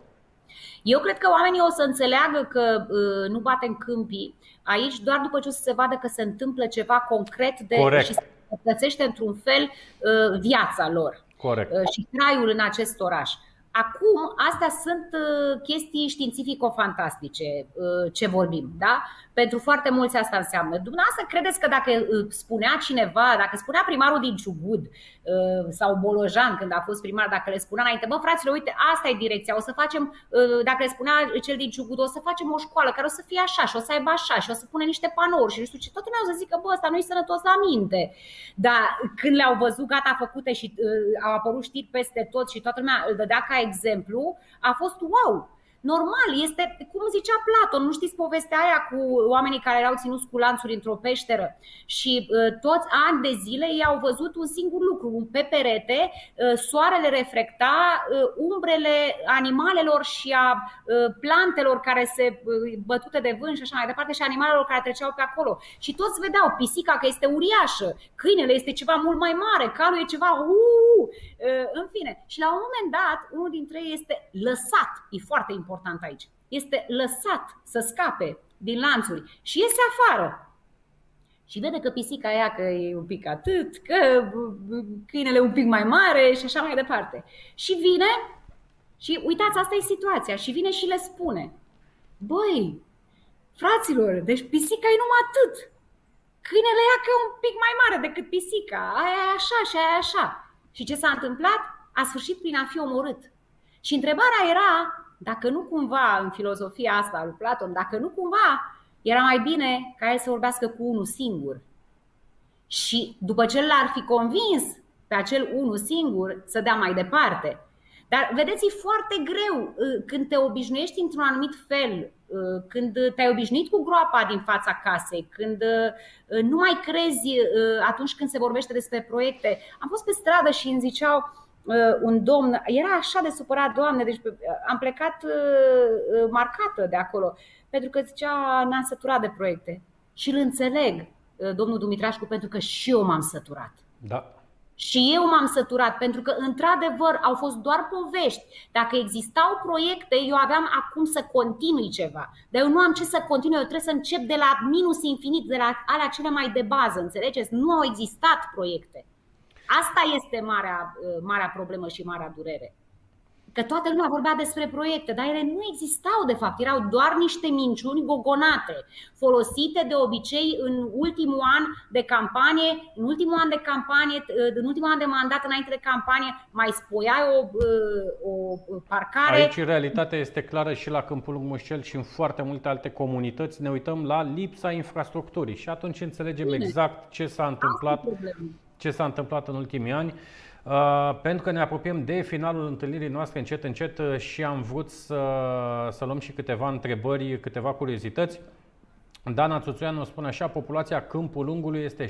Eu cred că oamenii o să înțeleagă că uh, nu batem câmpii aici doar după ce o să se vadă că se întâmplă ceva concret de, Corect. și se plățește într-un fel uh, viața lor Corect. Uh, și traiul în acest oraș. Acum, astea sunt uh, chestii științifico-fantastice uh, ce vorbim, da? Pentru foarte mulți asta înseamnă. Dumneavoastră credeți că dacă uh, spunea cineva, dacă spunea primarul din Ciugud sau Bolojan când a fost primar, dacă le spunea înainte, bă fraților, uite, asta e direcția, o să facem, dacă le spunea cel din Ciugud, o să facem o școală care o să fie așa și o să aibă așa și o să pune niște panouri și nu știu ce, toată lumea o să zică, bă, ăsta nu e sănătos la minte. Dar când le-au văzut gata făcute și au apărut știri peste tot și toată lumea îl dădea ca exemplu, a fost wow! Normal, este cum zicea Platon, nu știți povestea aia cu oamenii care erau ținuți cu lanțuri într-o peșteră și uh, toți ani de zile ei au văzut un singur lucru, pe perete, uh, soarele reflecta uh, umbrele animalelor și a uh, plantelor care se uh, bătute de vânt și așa mai departe și animalelor care treceau pe acolo. Și toți vedeau pisica că este uriașă, câinele este ceva mult mai mare, calul e ceva, uh, uh, în fine. Și la un moment dat, unul dintre ei este lăsat, e foarte important important aici. Este lăsat să scape din lanțuri și iese afară. Și vede că pisica aia că e un pic atât, că câinele e un pic mai mare și așa mai departe. Și vine și uitați, asta e situația. Și vine și le spune, băi, fraților, deci pisica e numai atât. Câinele ea că e un pic mai mare decât pisica, aia e așa și aia e așa. Și ce s-a întâmplat? A sfârșit prin a fi omorât. Și întrebarea era, dacă nu cumva, în filozofia asta lui Platon, dacă nu cumva, era mai bine ca el să vorbească cu unul singur. Și după ce l-ar fi convins pe acel unul singur să dea mai departe. Dar vedeți, e foarte greu uh, când te obișnuiești într-un anumit fel, uh, când te-ai obișnuit cu groapa din fața casei, când uh, nu mai crezi atunci când se vorbește despre proiecte. Am fost pe stradă și îmi ziceau, Uh, un domn, era așa de supărat, doamne, deci uh, am plecat uh, marcată de acolo, pentru că zicea, ne-am săturat de proiecte. Și îl înțeleg, domnul Dumitrașcu, pentru că și eu m-am săturat. Da. Și eu m-am săturat, pentru că, într-adevăr, au fost doar povești. Dacă existau proiecte, eu aveam acum să continui ceva. Dar eu nu am ce să continui, eu trebuie să încep de la minus infinit, de la alea cele mai de bază, înțelegeți? Nu au existat proiecte. Asta este marea, uh, marea problemă și marea durere. Că toată lumea vorbea despre proiecte, dar ele nu existau de fapt, erau doar niște minciuni gogonate, folosite de obicei în ultimul an de campanie, în ultimul an de campanie, uh, în ultimul an de mandat înainte de campanie, mai spoiai o, uh, o parcare. Aici realitatea este clară și la Câmpul Lung Mușcel și în foarte multe alte comunități. Ne uităm la lipsa infrastructurii și atunci înțelegem Bine. exact ce s-a întâmplat ce s-a întâmplat în ultimii ani. Uh, pentru că ne apropiem de finalul întâlnirii noastre încet, încet uh, și am vrut să, să luăm și câteva întrebări, câteva curiozități. Dana Țuțuianu spune așa, populația Câmpul Lungului este 70%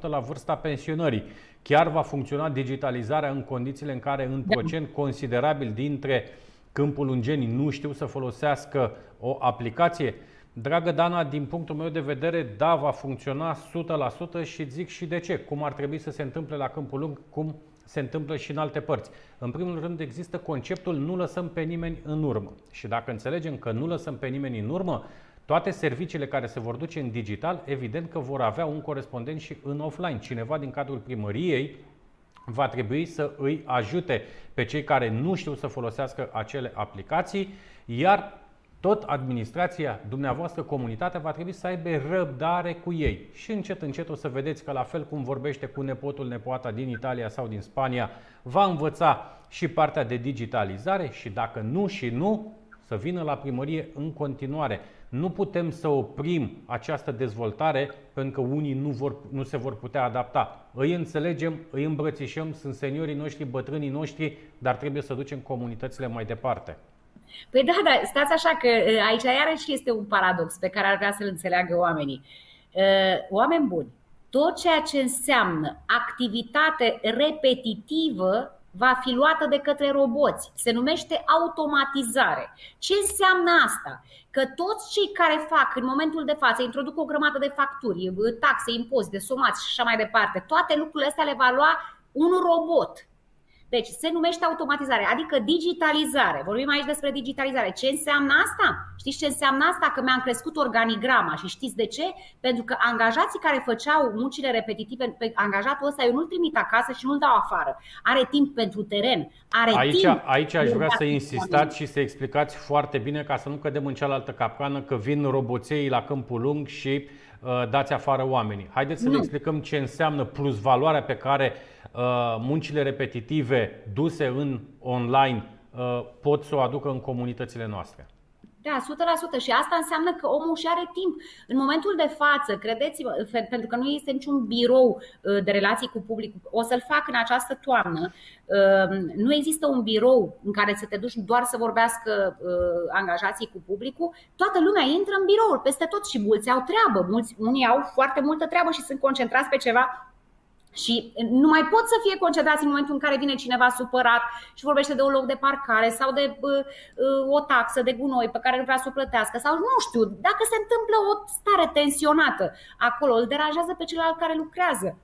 la vârsta pensionării. Chiar va funcționa digitalizarea în condițiile în care un da. procent considerabil dintre Câmpul Lungenii nu știu să folosească o aplicație? Dragă Dana, din punctul meu de vedere, da, va funcționa 100% și zic și de ce. Cum ar trebui să se întâmple la Câmpul Lung, cum se întâmplă și în alte părți. În primul rând există conceptul nu lăsăm pe nimeni în urmă. Și dacă înțelegem că nu lăsăm pe nimeni în urmă, toate serviciile care se vor duce în digital, evident că vor avea un corespondent și în offline. Cineva din cadrul primăriei va trebui să îi ajute pe cei care nu știu să folosească acele aplicații, iar tot administrația, dumneavoastră, comunitatea, va trebui să aibă răbdare cu ei. Și încet, încet o să vedeți că la fel cum vorbește cu nepotul, nepoata din Italia sau din Spania, va învăța și partea de digitalizare și dacă nu și nu, să vină la primărie în continuare. Nu putem să oprim această dezvoltare pentru că unii nu, vor, nu se vor putea adapta. Îi înțelegem, îi îmbrățișăm, sunt seniorii noștri, bătrânii noștri, dar trebuie să ducem comunitățile mai departe. Păi da, da, stați așa că aici iarăși este un paradox pe care ar vrea să-l înțeleagă oamenii. Oameni buni, tot ceea ce înseamnă activitate repetitivă va fi luată de către roboți. Se numește automatizare. Ce înseamnă asta? Că toți cei care fac în momentul de față, introduc o grămadă de facturi, taxe, impozite, somați și așa mai departe, toate lucrurile astea le va lua un robot. Deci se numește automatizare, adică digitalizare. Vorbim aici despre digitalizare. Ce înseamnă asta? Știți ce înseamnă asta? Că mi-am crescut organigrama și știți de ce? Pentru că angajații care făceau muncile repetitive, pe angajatul ăsta eu nu-l trimit acasă și nu-l dau afară. Are timp pentru teren, are aici, timp. Aici aș vrea să insistați și să explicați foarte bine ca să nu cădem în cealaltă capcană că vin roboței la câmpul lung și uh, dați afară oamenii. Haideți să nu. ne explicăm ce înseamnă plus valoarea pe care Uh, muncile repetitive duse în online uh, pot să o aducă în comunitățile noastre. Da, 100%. Și asta înseamnă că omul și are timp. În momentul de față, credeți-mă, pentru că nu este niciun birou uh, de relații cu public, o să-l fac în această toamnă. Nu există un birou în care să te duci doar să vorbească angajații cu publicul. Toată lumea intră în biroul peste tot și mulți au treabă. Mulți, unii au foarte multă treabă și sunt concentrați pe ceva și nu mai pot să fie concentrați în momentul în care vine cineva supărat și vorbește de un loc de parcare sau de uh, o taxă de gunoi pe care nu vrea să o plătească sau nu știu, dacă se întâmplă o stare tensionată acolo, îl deranjează pe celălalt care lucrează.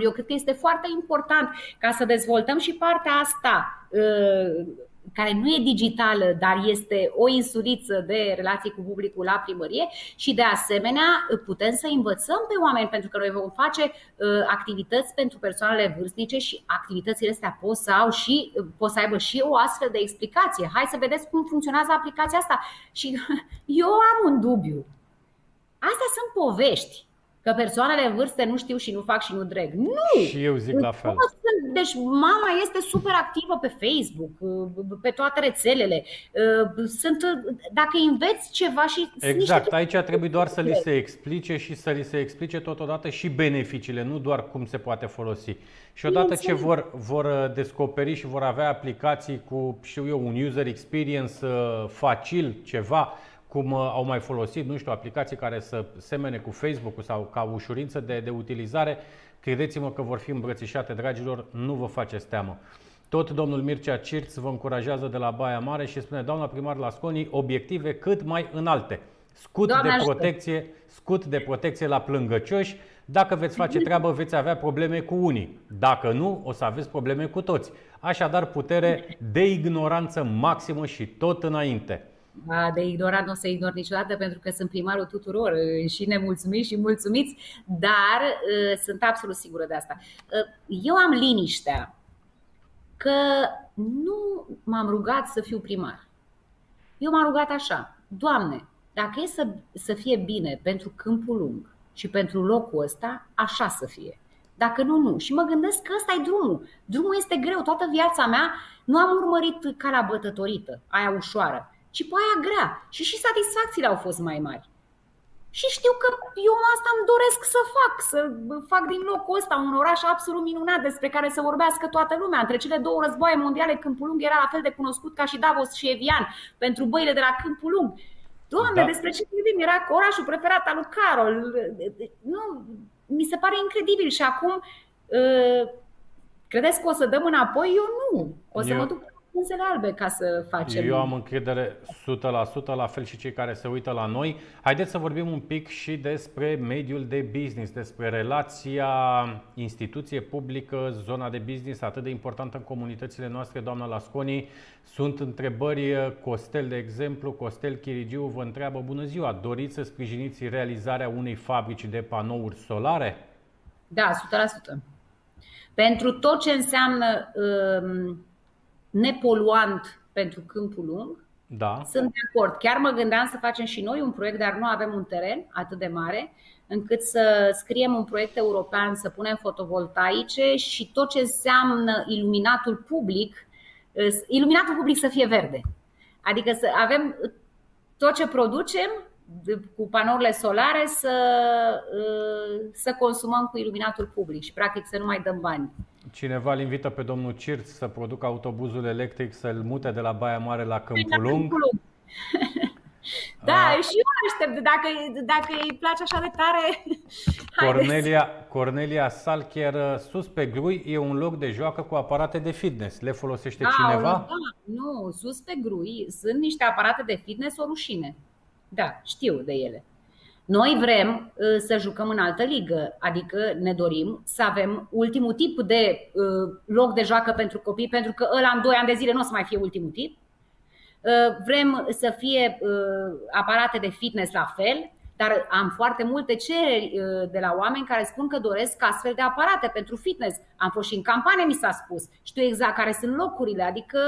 Eu cred că este foarte important ca să dezvoltăm și partea asta uh, care nu e digitală, dar este o insuriță de relații cu publicul la primărie și de asemenea putem să învățăm pe oameni pentru că noi vom face uh, activități pentru persoanele vârstnice și activitățile astea pot să, au și, pot să aibă și o astfel de explicație. Hai să vedeți cum funcționează aplicația asta. Și eu am un dubiu. Astea sunt povești că persoanele în vârstă nu știu și nu fac și nu dreg. Nu! Și eu zic la fel. Deci mama este super activă pe Facebook, pe toate rețelele. Sunt, dacă înveți ceva și... Exact, aici trebuie doar să li se explice și să li se explice totodată și beneficiile, nu doar cum se poate folosi. Și odată ce vor, vor descoperi și vor avea aplicații cu, știu eu, un user experience uh, facil, ceva, cum uh, au mai folosit, nu știu, aplicații care să semene cu Facebook-ul sau ca ușurință de, de utilizare, credeți-mă că vor fi îmbrățișate, dragilor, nu vă faceți teamă. Tot domnul Mircea Cirț vă încurajează de la Baia Mare și spune, doamna primar la Sconii, obiective cât mai înalte. Scut de protecție, scut de protecție la plângăcioși. Dacă veți face treabă, veți avea probleme cu unii. Dacă nu, o să aveți probleme cu toți. Așadar, putere de ignoranță maximă și tot înainte de ignorat nu o să ignor niciodată pentru că sunt primarul tuturor și nemulțumiți și mulțumiți, dar uh, sunt absolut sigură de asta. Uh, eu am liniștea că nu m-am rugat să fiu primar. Eu m-am rugat așa, Doamne, dacă e să, să fie bine pentru câmpul lung și pentru locul ăsta, așa să fie. Dacă nu, nu. Și mă gândesc că ăsta e drumul. Drumul este greu. Toată viața mea nu am urmărit ca la bătătorită, aia ușoară ci pe aia grea. Și și satisfacțiile au fost mai mari. Și știu că eu asta îmi doresc să fac, să fac din locul ăsta un oraș absolut minunat despre care să vorbească toată lumea. Între cele două războaie mondiale, Câmpul Lung era la fel de cunoscut ca și Davos și Evian pentru băile de la Câmpul Lung. Doamne, da. despre ce vorbim? Era orașul preferat al lui Carol. Nu, mi se pare incredibil și acum uh, credeți că o să dăm înapoi? Eu nu. O să Eu... mă duc pânzele albe ca să facem. Eu am încredere 100%, la fel și cei care se uită la noi. Haideți să vorbim un pic și despre mediul de business, despre relația instituție publică, zona de business atât de importantă în comunitățile noastre, doamna Lasconi. Sunt întrebări, Costel de exemplu, Costel Chirigiu vă întreabă, bună ziua, doriți să sprijiniți realizarea unei fabrici de panouri solare? Da, 100%. Pentru tot ce înseamnă uh, nepoluant pentru câmpul lung. Da. Sunt de acord. Chiar mă gândeam să facem și noi un proiect, dar nu avem un teren atât de mare încât să scriem un proiect european, să punem fotovoltaice și tot ce înseamnă iluminatul public, iluminatul public să fie verde. Adică să avem tot ce producem cu panourile solare să, să consumăm cu iluminatul public și practic să nu mai dăm bani. Cineva îl invită pe domnul Cirț să producă autobuzul electric, să-l mute de la Baia Mare la Câmpul Lung. Da, A... și eu aștept. Dacă, dacă îi place așa de tare. Cornelia, Cornelia Salcher, sus pe grui, e un loc de joacă cu aparate de fitness. Le folosește A, cineva? Da, nu, sus pe grui sunt niște aparate de fitness o rușine. Da, știu de ele. Noi vrem uh, să jucăm în altă ligă, adică ne dorim să avem ultimul tip de uh, loc de joacă pentru copii, pentru că ăla în 2 ani de zile nu o să mai fie ultimul tip. Uh, vrem să fie aparate de fitness la fel, dar am foarte multe cereri uh, de la oameni care spun că doresc astfel de aparate pentru fitness. Am fost și în campanie, mi s-a spus. Știu exact care sunt locurile, adică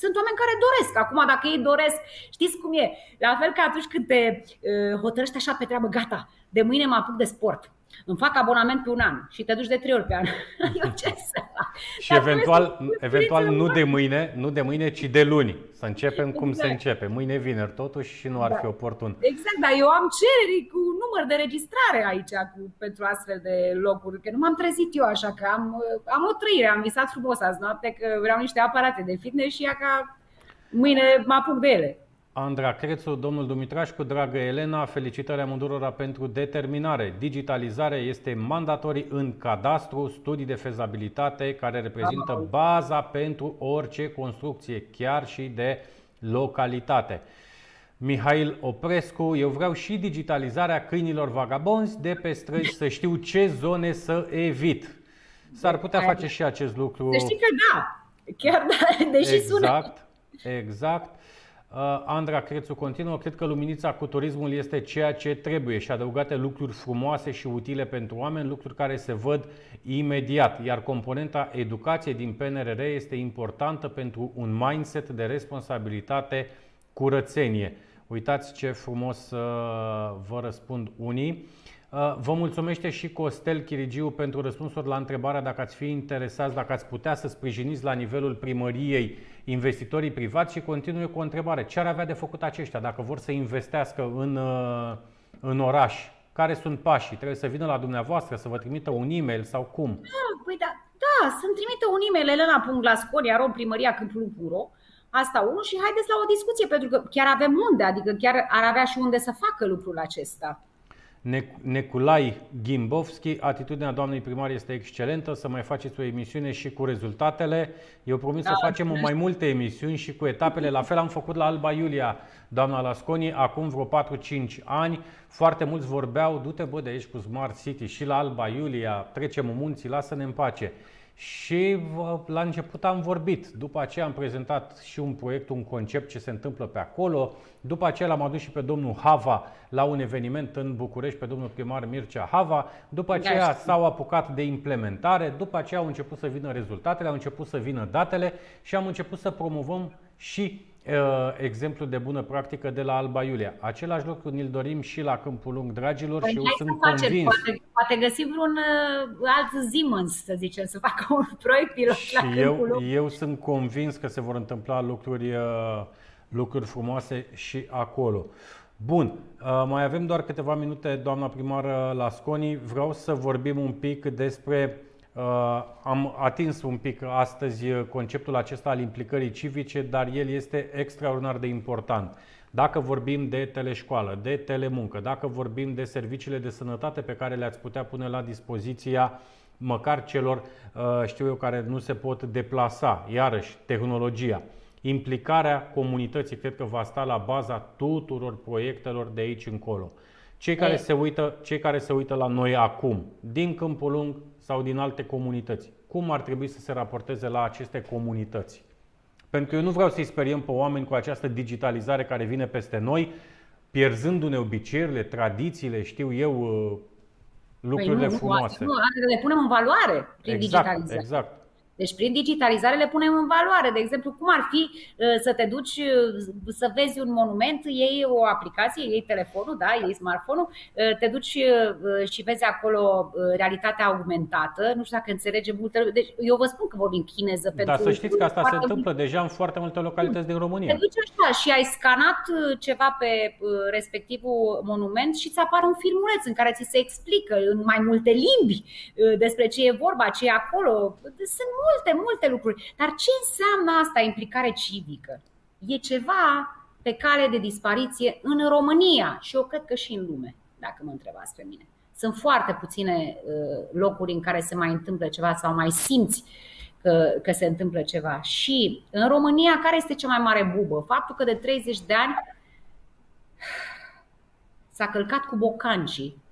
sunt oameni care doresc. Acum, dacă ei doresc, știți cum e? La fel ca atunci când te uh, hotărăști așa pe treabă, gata, de mâine mă apuc de sport îmi fac abonament pe un an și te duci de trei ori pe an. Eu ce să fac? Și eventual, eventual nu de mâine, nu de mâine, ci de luni. Să începem exact. cum se exact. începe. Mâine vineri totuși și nu ar da. fi oportun. Exact, dar eu am cereri cu număr de registrare aici cu, pentru astfel de locuri, că nu m-am trezit eu așa, că am, am o trăire, am visat frumos azi noapte că vreau niște aparate de fitness și ea ca mâine mă apuc de ele. Andra Crețu, domnul Dumitrașcu, dragă Elena, felicitări amândurora pentru determinare. Digitalizarea este mandatorii în cadastru, studii de fezabilitate care reprezintă baza pentru orice construcție, chiar și de localitate. Mihail Oprescu, eu vreau și digitalizarea câinilor vagabonzi de pe străzi să știu ce zone să evit. S-ar putea face și acest lucru. Să știi că da, chiar da, deși exact, sună. Exact, exact. Uh, Andra Crețu continuă, cred că luminița cu turismul este ceea ce trebuie și adăugate lucruri frumoase și utile pentru oameni, lucruri care se văd imediat, iar componenta educație din PNRR este importantă pentru un mindset de responsabilitate, curățenie. Uitați ce frumos uh, vă răspund unii. Uh, vă mulțumește și Costel Chirigiu pentru răspunsuri la întrebarea dacă ați fi interesați, dacă ați putea să sprijiniți la nivelul primăriei investitorii privați și continuă cu o întrebare. Ce ar avea de făcut aceștia dacă vor să investească în, uh, în oraș? Care sunt pașii? Trebuie să vină la dumneavoastră, să vă trimită un e-mail sau cum? Da, păi da, da să-mi trimită un e-mail elena.lasconi.ro Asta unul și haideți la o discuție, pentru că chiar avem unde, adică chiar ar avea și unde să facă lucrul acesta. Neculai Gimbovski, atitudinea doamnei primar este excelentă, să mai faceți o emisiune și cu rezultatele. Eu promit da, să facem mai multe emisiuni și cu etapele. La fel am făcut la Alba Iulia, doamna Lasconi, acum vreo 4-5 ani. Foarte mulți vorbeau, du-te bă de aici cu Smart City și la Alba Iulia, trecem munții, lasă-ne în pace. Și la început am vorbit, după aceea am prezentat și un proiect, un concept ce se întâmplă pe acolo, după aceea l-am adus și pe domnul Hava la un eveniment în București, pe domnul primar Mircea Hava, după aceea s-au apucat de implementare, după aceea au început să vină rezultatele, au început să vină datele și am început să promovăm și Uh, exemplu de bună practică de la Alba Iulia. Același lucru ne-l dorim și la Câmpul Lung, dragilor, păi și eu sunt convins. Poate, poate găsim vreun uh, alt Siemens, să zicem, să facă un proiect pilot și la eu, Câmpul Lung. Eu sunt convins că se vor întâmpla lucruri, uh, lucruri frumoase și acolo. Bun, mai avem doar câteva minute, doamna primară Lasconi. Vreau să vorbim un pic despre Uh, am atins un pic astăzi conceptul acesta al implicării civice, dar el este extraordinar de important. dacă vorbim de teleșcoală, de telemuncă, dacă vorbim de serviciile de sănătate pe care le-ați putea pune la dispoziția măcar celor, uh, știu eu, care nu se pot deplasa, iarăși, tehnologia. Implicarea comunității cred că va sta la baza tuturor proiectelor de aici încolo. Cei care, se uită, cei care se uită la noi acum, din Câmpul Lung sau din alte comunități, cum ar trebui să se raporteze la aceste comunități? Pentru că eu nu vreau să-i speriem pe oameni cu această digitalizare care vine peste noi, pierzându-ne obiceiurile, tradițiile, știu eu, uh, lucrurile păi nu, frumoase. Nu, le punem în valoare prin exact, digitalizare. Exact. Deci prin digitalizare le punem în valoare. De exemplu, cum ar fi uh, să te duci uh, să vezi un monument, iei o aplicație, iei telefonul, da, iei smartphone-ul, uh, te duci și vezi acolo realitatea augmentată. Nu știu dacă înțelege multe Deci eu vă spun că vorbim chineză pentru... Dar să știți că asta se întâmplă deja în foarte multe localități din România. Te duci așa și ai scanat ceva pe respectivul monument și ți apare un filmuleț în care ți se explică în mai multe limbi despre ce e vorba, ce e acolo. Sunt multe, multe lucruri. Dar ce înseamnă asta, implicare civică? E ceva pe cale de dispariție în România și eu cred că și în lume, dacă mă întrebați pe mine. Sunt foarte puține uh, locuri în care se mai întâmplă ceva sau mai simți că, că se întâmplă ceva. Și în România, care este cea mai mare bubă? Faptul că de 30 de ani s-a călcat cu bocancii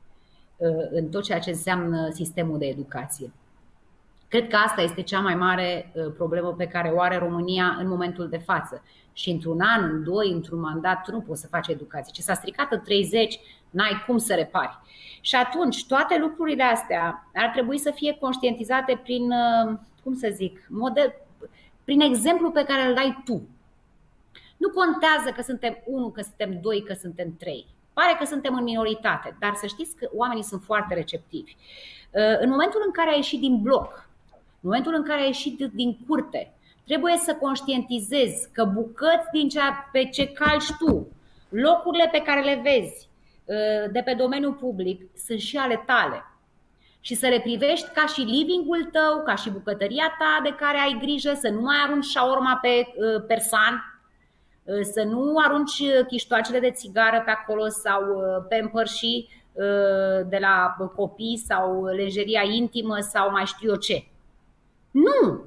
uh, în tot ceea ce înseamnă sistemul de educație. Cred că asta este cea mai mare uh, problemă pe care o are România în momentul de față. Și într-un an, în doi, într-un mandat, tu nu poți să faci educație. Ce s-a stricat în 30, n-ai cum să repari. Și atunci, toate lucrurile astea ar trebui să fie conștientizate prin, uh, cum să zic, model, prin exemplu pe care îl dai tu. Nu contează că suntem unu, că suntem doi, că suntem trei. Pare că suntem în minoritate, dar să știți că oamenii sunt foarte receptivi. Uh, în momentul în care ai ieșit din bloc, în momentul în care ai ieșit din curte, trebuie să conștientizezi că bucăți din cea pe ce calci tu, locurile pe care le vezi uh, de pe domeniul public sunt și ale tale. Și să le privești ca și livingul tău, ca și bucătăria ta de care ai grijă, să nu mai arunci șaorma pe uh, persan, uh, să nu arunci chiștoacele de țigară pe acolo sau pe împărșii de la copii sau lejeria intimă sau mai știu eu ce. Nu!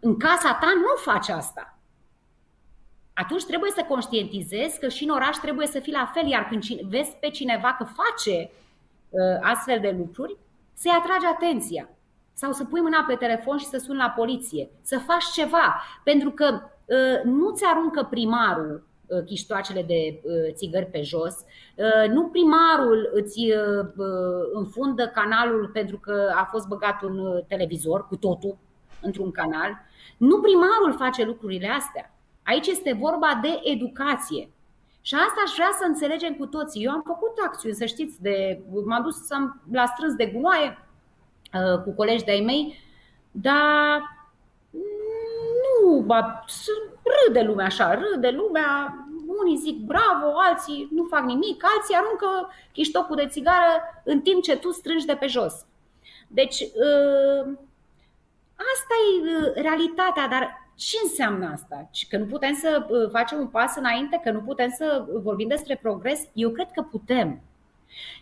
În casa ta nu faci asta. Atunci trebuie să conștientizezi că și în oraș trebuie să fii la fel, iar când vezi pe cineva că face uh, astfel de lucruri, să-i atragi atenția. Sau să pui mâna pe telefon și să suni la poliție. Să faci ceva. Pentru că uh, nu ți aruncă primarul uh, chiștoacele de țigări pe jos, nu primarul îți înfundă canalul pentru că a fost băgat un televizor cu totul, într-un canal. Nu primarul face lucrurile astea. Aici este vorba de educație. Și asta aș vrea să înțelegem cu toții. Eu am făcut acțiuni, să știți, de, m-am dus la strâns de gunoaie uh, cu colegi de-ai mei, dar nu, ba, râde lumea așa, râde lumea, unii zic bravo, alții nu fac nimic, alții aruncă chiștocul de țigară în timp ce tu strângi de pe jos. Deci, uh, Asta e uh, realitatea, dar ce înseamnă asta? Că nu putem să uh, facem un pas înainte, că nu putem să vorbim despre progres? Eu cred că putem.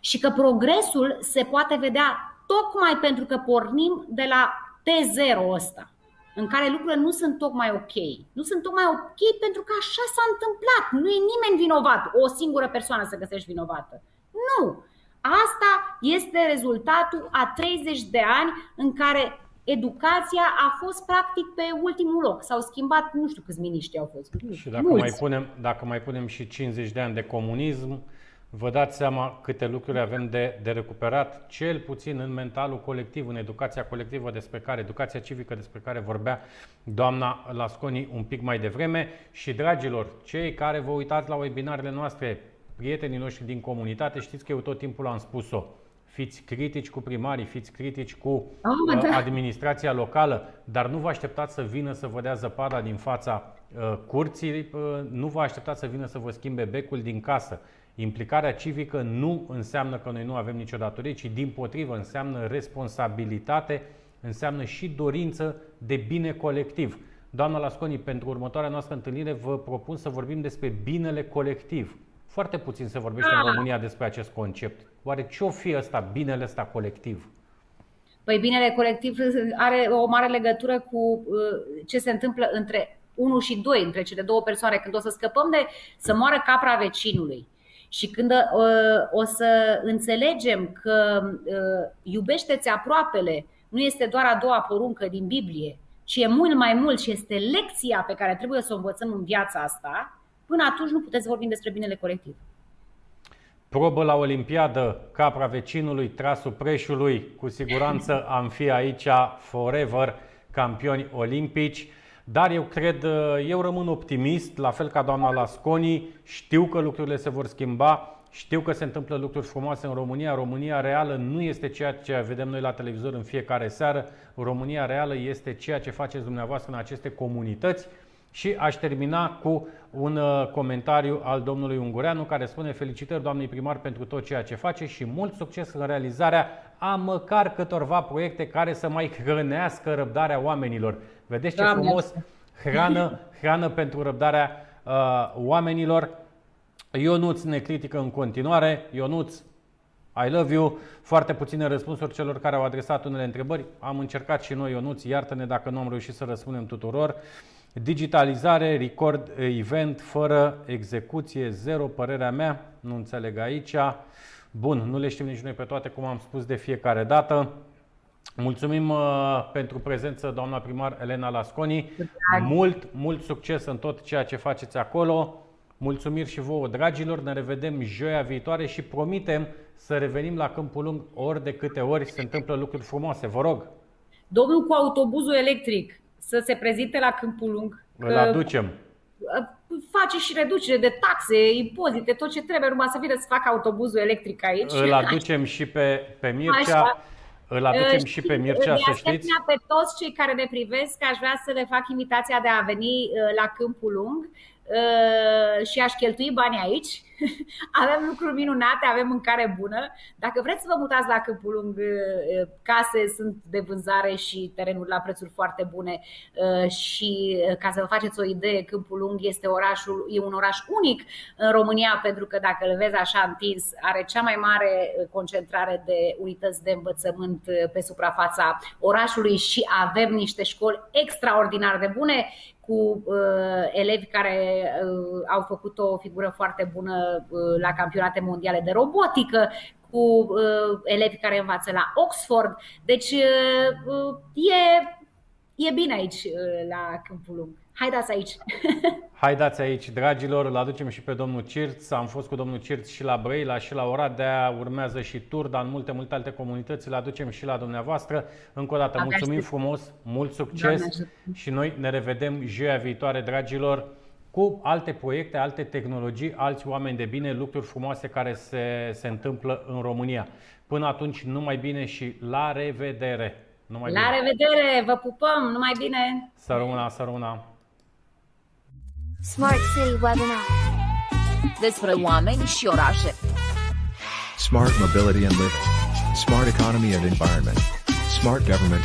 Și că progresul se poate vedea tocmai pentru că pornim de la T0 ăsta, în care lucrurile nu sunt tocmai ok. Nu sunt tocmai ok pentru că așa s-a întâmplat. Nu e nimeni vinovat, o singură persoană să găsești vinovată. Nu! Asta este rezultatul a 30 de ani în care educația a fost practic pe ultimul loc. S-au schimbat nu știu câți miniștri au fost. Și dacă mai, punem, dacă mai punem și 50 de ani de comunism, vă dați seama câte lucruri avem de, de recuperat, cel puțin în mentalul colectiv, în educația colectivă despre care, educația civică despre care vorbea doamna Lasconi un pic mai devreme. Și dragilor, cei care vă uitați la webinarele noastre, prietenii noștri din comunitate, știți că eu tot timpul am spus-o fiți critici cu primarii, fiți critici cu oh, uh, administrația locală, dar nu vă așteptați să vină să vă dea zăpada din fața uh, curții, uh, nu vă așteptați să vină să vă schimbe becul din casă. Implicarea civică nu înseamnă că noi nu avem nicio datorie, ci din potrivă înseamnă responsabilitate, înseamnă și dorință de bine colectiv. Doamna Lasconi, pentru următoarea noastră întâlnire vă propun să vorbim despre binele colectiv. Foarte puțin se vorbește în Ah. România despre acest concept. Oare ce o fi ăsta, binele ăsta colectiv? Păi binele colectiv are o mare legătură cu uh, ce se întâmplă între 1 și 2, între cele două persoane. Când o să scăpăm de să moară capra vecinului și când uh, o să înțelegem că uh, iubește-ți aproapele nu este doar a doua poruncă din Biblie, ci e mult mai mult și este lecția pe care trebuie să o învățăm în viața asta, până atunci nu puteți vorbi despre binele colectiv. Probă la Olimpiadă, capra vecinului, trasul preșului, cu siguranță am fi aici forever campioni olimpici. Dar eu cred, eu rămân optimist, la fel ca doamna Lasconi, știu că lucrurile se vor schimba, știu că se întâmplă lucruri frumoase în România. România reală nu este ceea ce vedem noi la televizor în fiecare seară. România reală este ceea ce faceți dumneavoastră în aceste comunități. Și aș termina cu un uh, comentariu al domnului Ungureanu care spune felicitări doamnei primar pentru tot ceea ce face și mult succes în realizarea a măcar câtorva proiecte care să mai hrănească răbdarea oamenilor. Vedeți ce Doamne frumos hrană, hrană pentru răbdarea uh, oamenilor. Ionuț ne critică în continuare. Ionuț, I love you. Foarte puține răspunsuri celor care au adresat unele întrebări. Am încercat și noi, Ionuț, iartă-ne dacă nu am reușit să răspundem tuturor. Digitalizare, record event, fără execuție, zero, părerea mea, nu înțeleg aici. Bun, nu le știm nici noi pe toate, cum am spus de fiecare dată. Mulțumim uh, pentru prezență, doamna primar Elena Lasconi. Mult, mult succes în tot ceea ce faceți acolo. Mulțumiri și vouă, dragilor. Ne revedem joia viitoare și promitem să revenim la Câmpul Lung ori de câte ori se întâmplă lucruri frumoase. Vă rog, Domnul cu autobuzul electric să se prezinte la Câmpul Lung. îl că aducem. face și reducere de taxe, impozite, tot ce trebuie, numai să vină să facă autobuzul electric aici. Îl aducem și pe, pe Mircea. Așa. Îl aducem Uh, și pe Mircea, de să asemenea, știți. pe toți cei care ne privesc, aș vrea să le fac invitația de a veni uh, la Câmpul Lung uh, și aș cheltui bani aici. Avem lucruri minunate, avem mâncare bună. Dacă vreți să vă mutați la Câmpul Lung, uh, case sunt de vânzare și terenuri la prețuri foarte bune uh, și uh, ca să vă faceți o idee, Câmpul Lung este orașul, e un oraș unic în România pentru că dacă îl vezi așa întins, are cea mai mare uh, concentrare de unități de învățământ uh, pe suprafața orașului și avem niște școli extraordinar de bune cu uh, elevi care uh, au făcut o figură foarte bună uh, la campionate mondiale de robotică, cu uh, elevi care învață la Oxford. Deci uh, uh, e, e bine aici uh, la Câmpul Lung. Haideți aici! Haideți aici, dragilor, îl aducem și pe domnul Cirț. Am fost cu domnul Cirț și la Brăila și la Oradea, urmează și Turda, în multe, multe alte comunități, îl aducem și la dumneavoastră. Încă o dată, Abia mulțumim aștept. frumos, mult Doamne succes ajută. și noi ne revedem joia viitoare, dragilor, cu alte proiecte, alte tehnologii, alți oameni de bine, lucruri frumoase care se, se întâmplă în România. Până atunci, numai bine și la revedere! Numai La bine! revedere! Vă pupăm! Numai bine! Să rămână, să rămână! Smart City Webinar. despre oameni și orașe. Smart mobility and living. Smart economy and environment. Smart government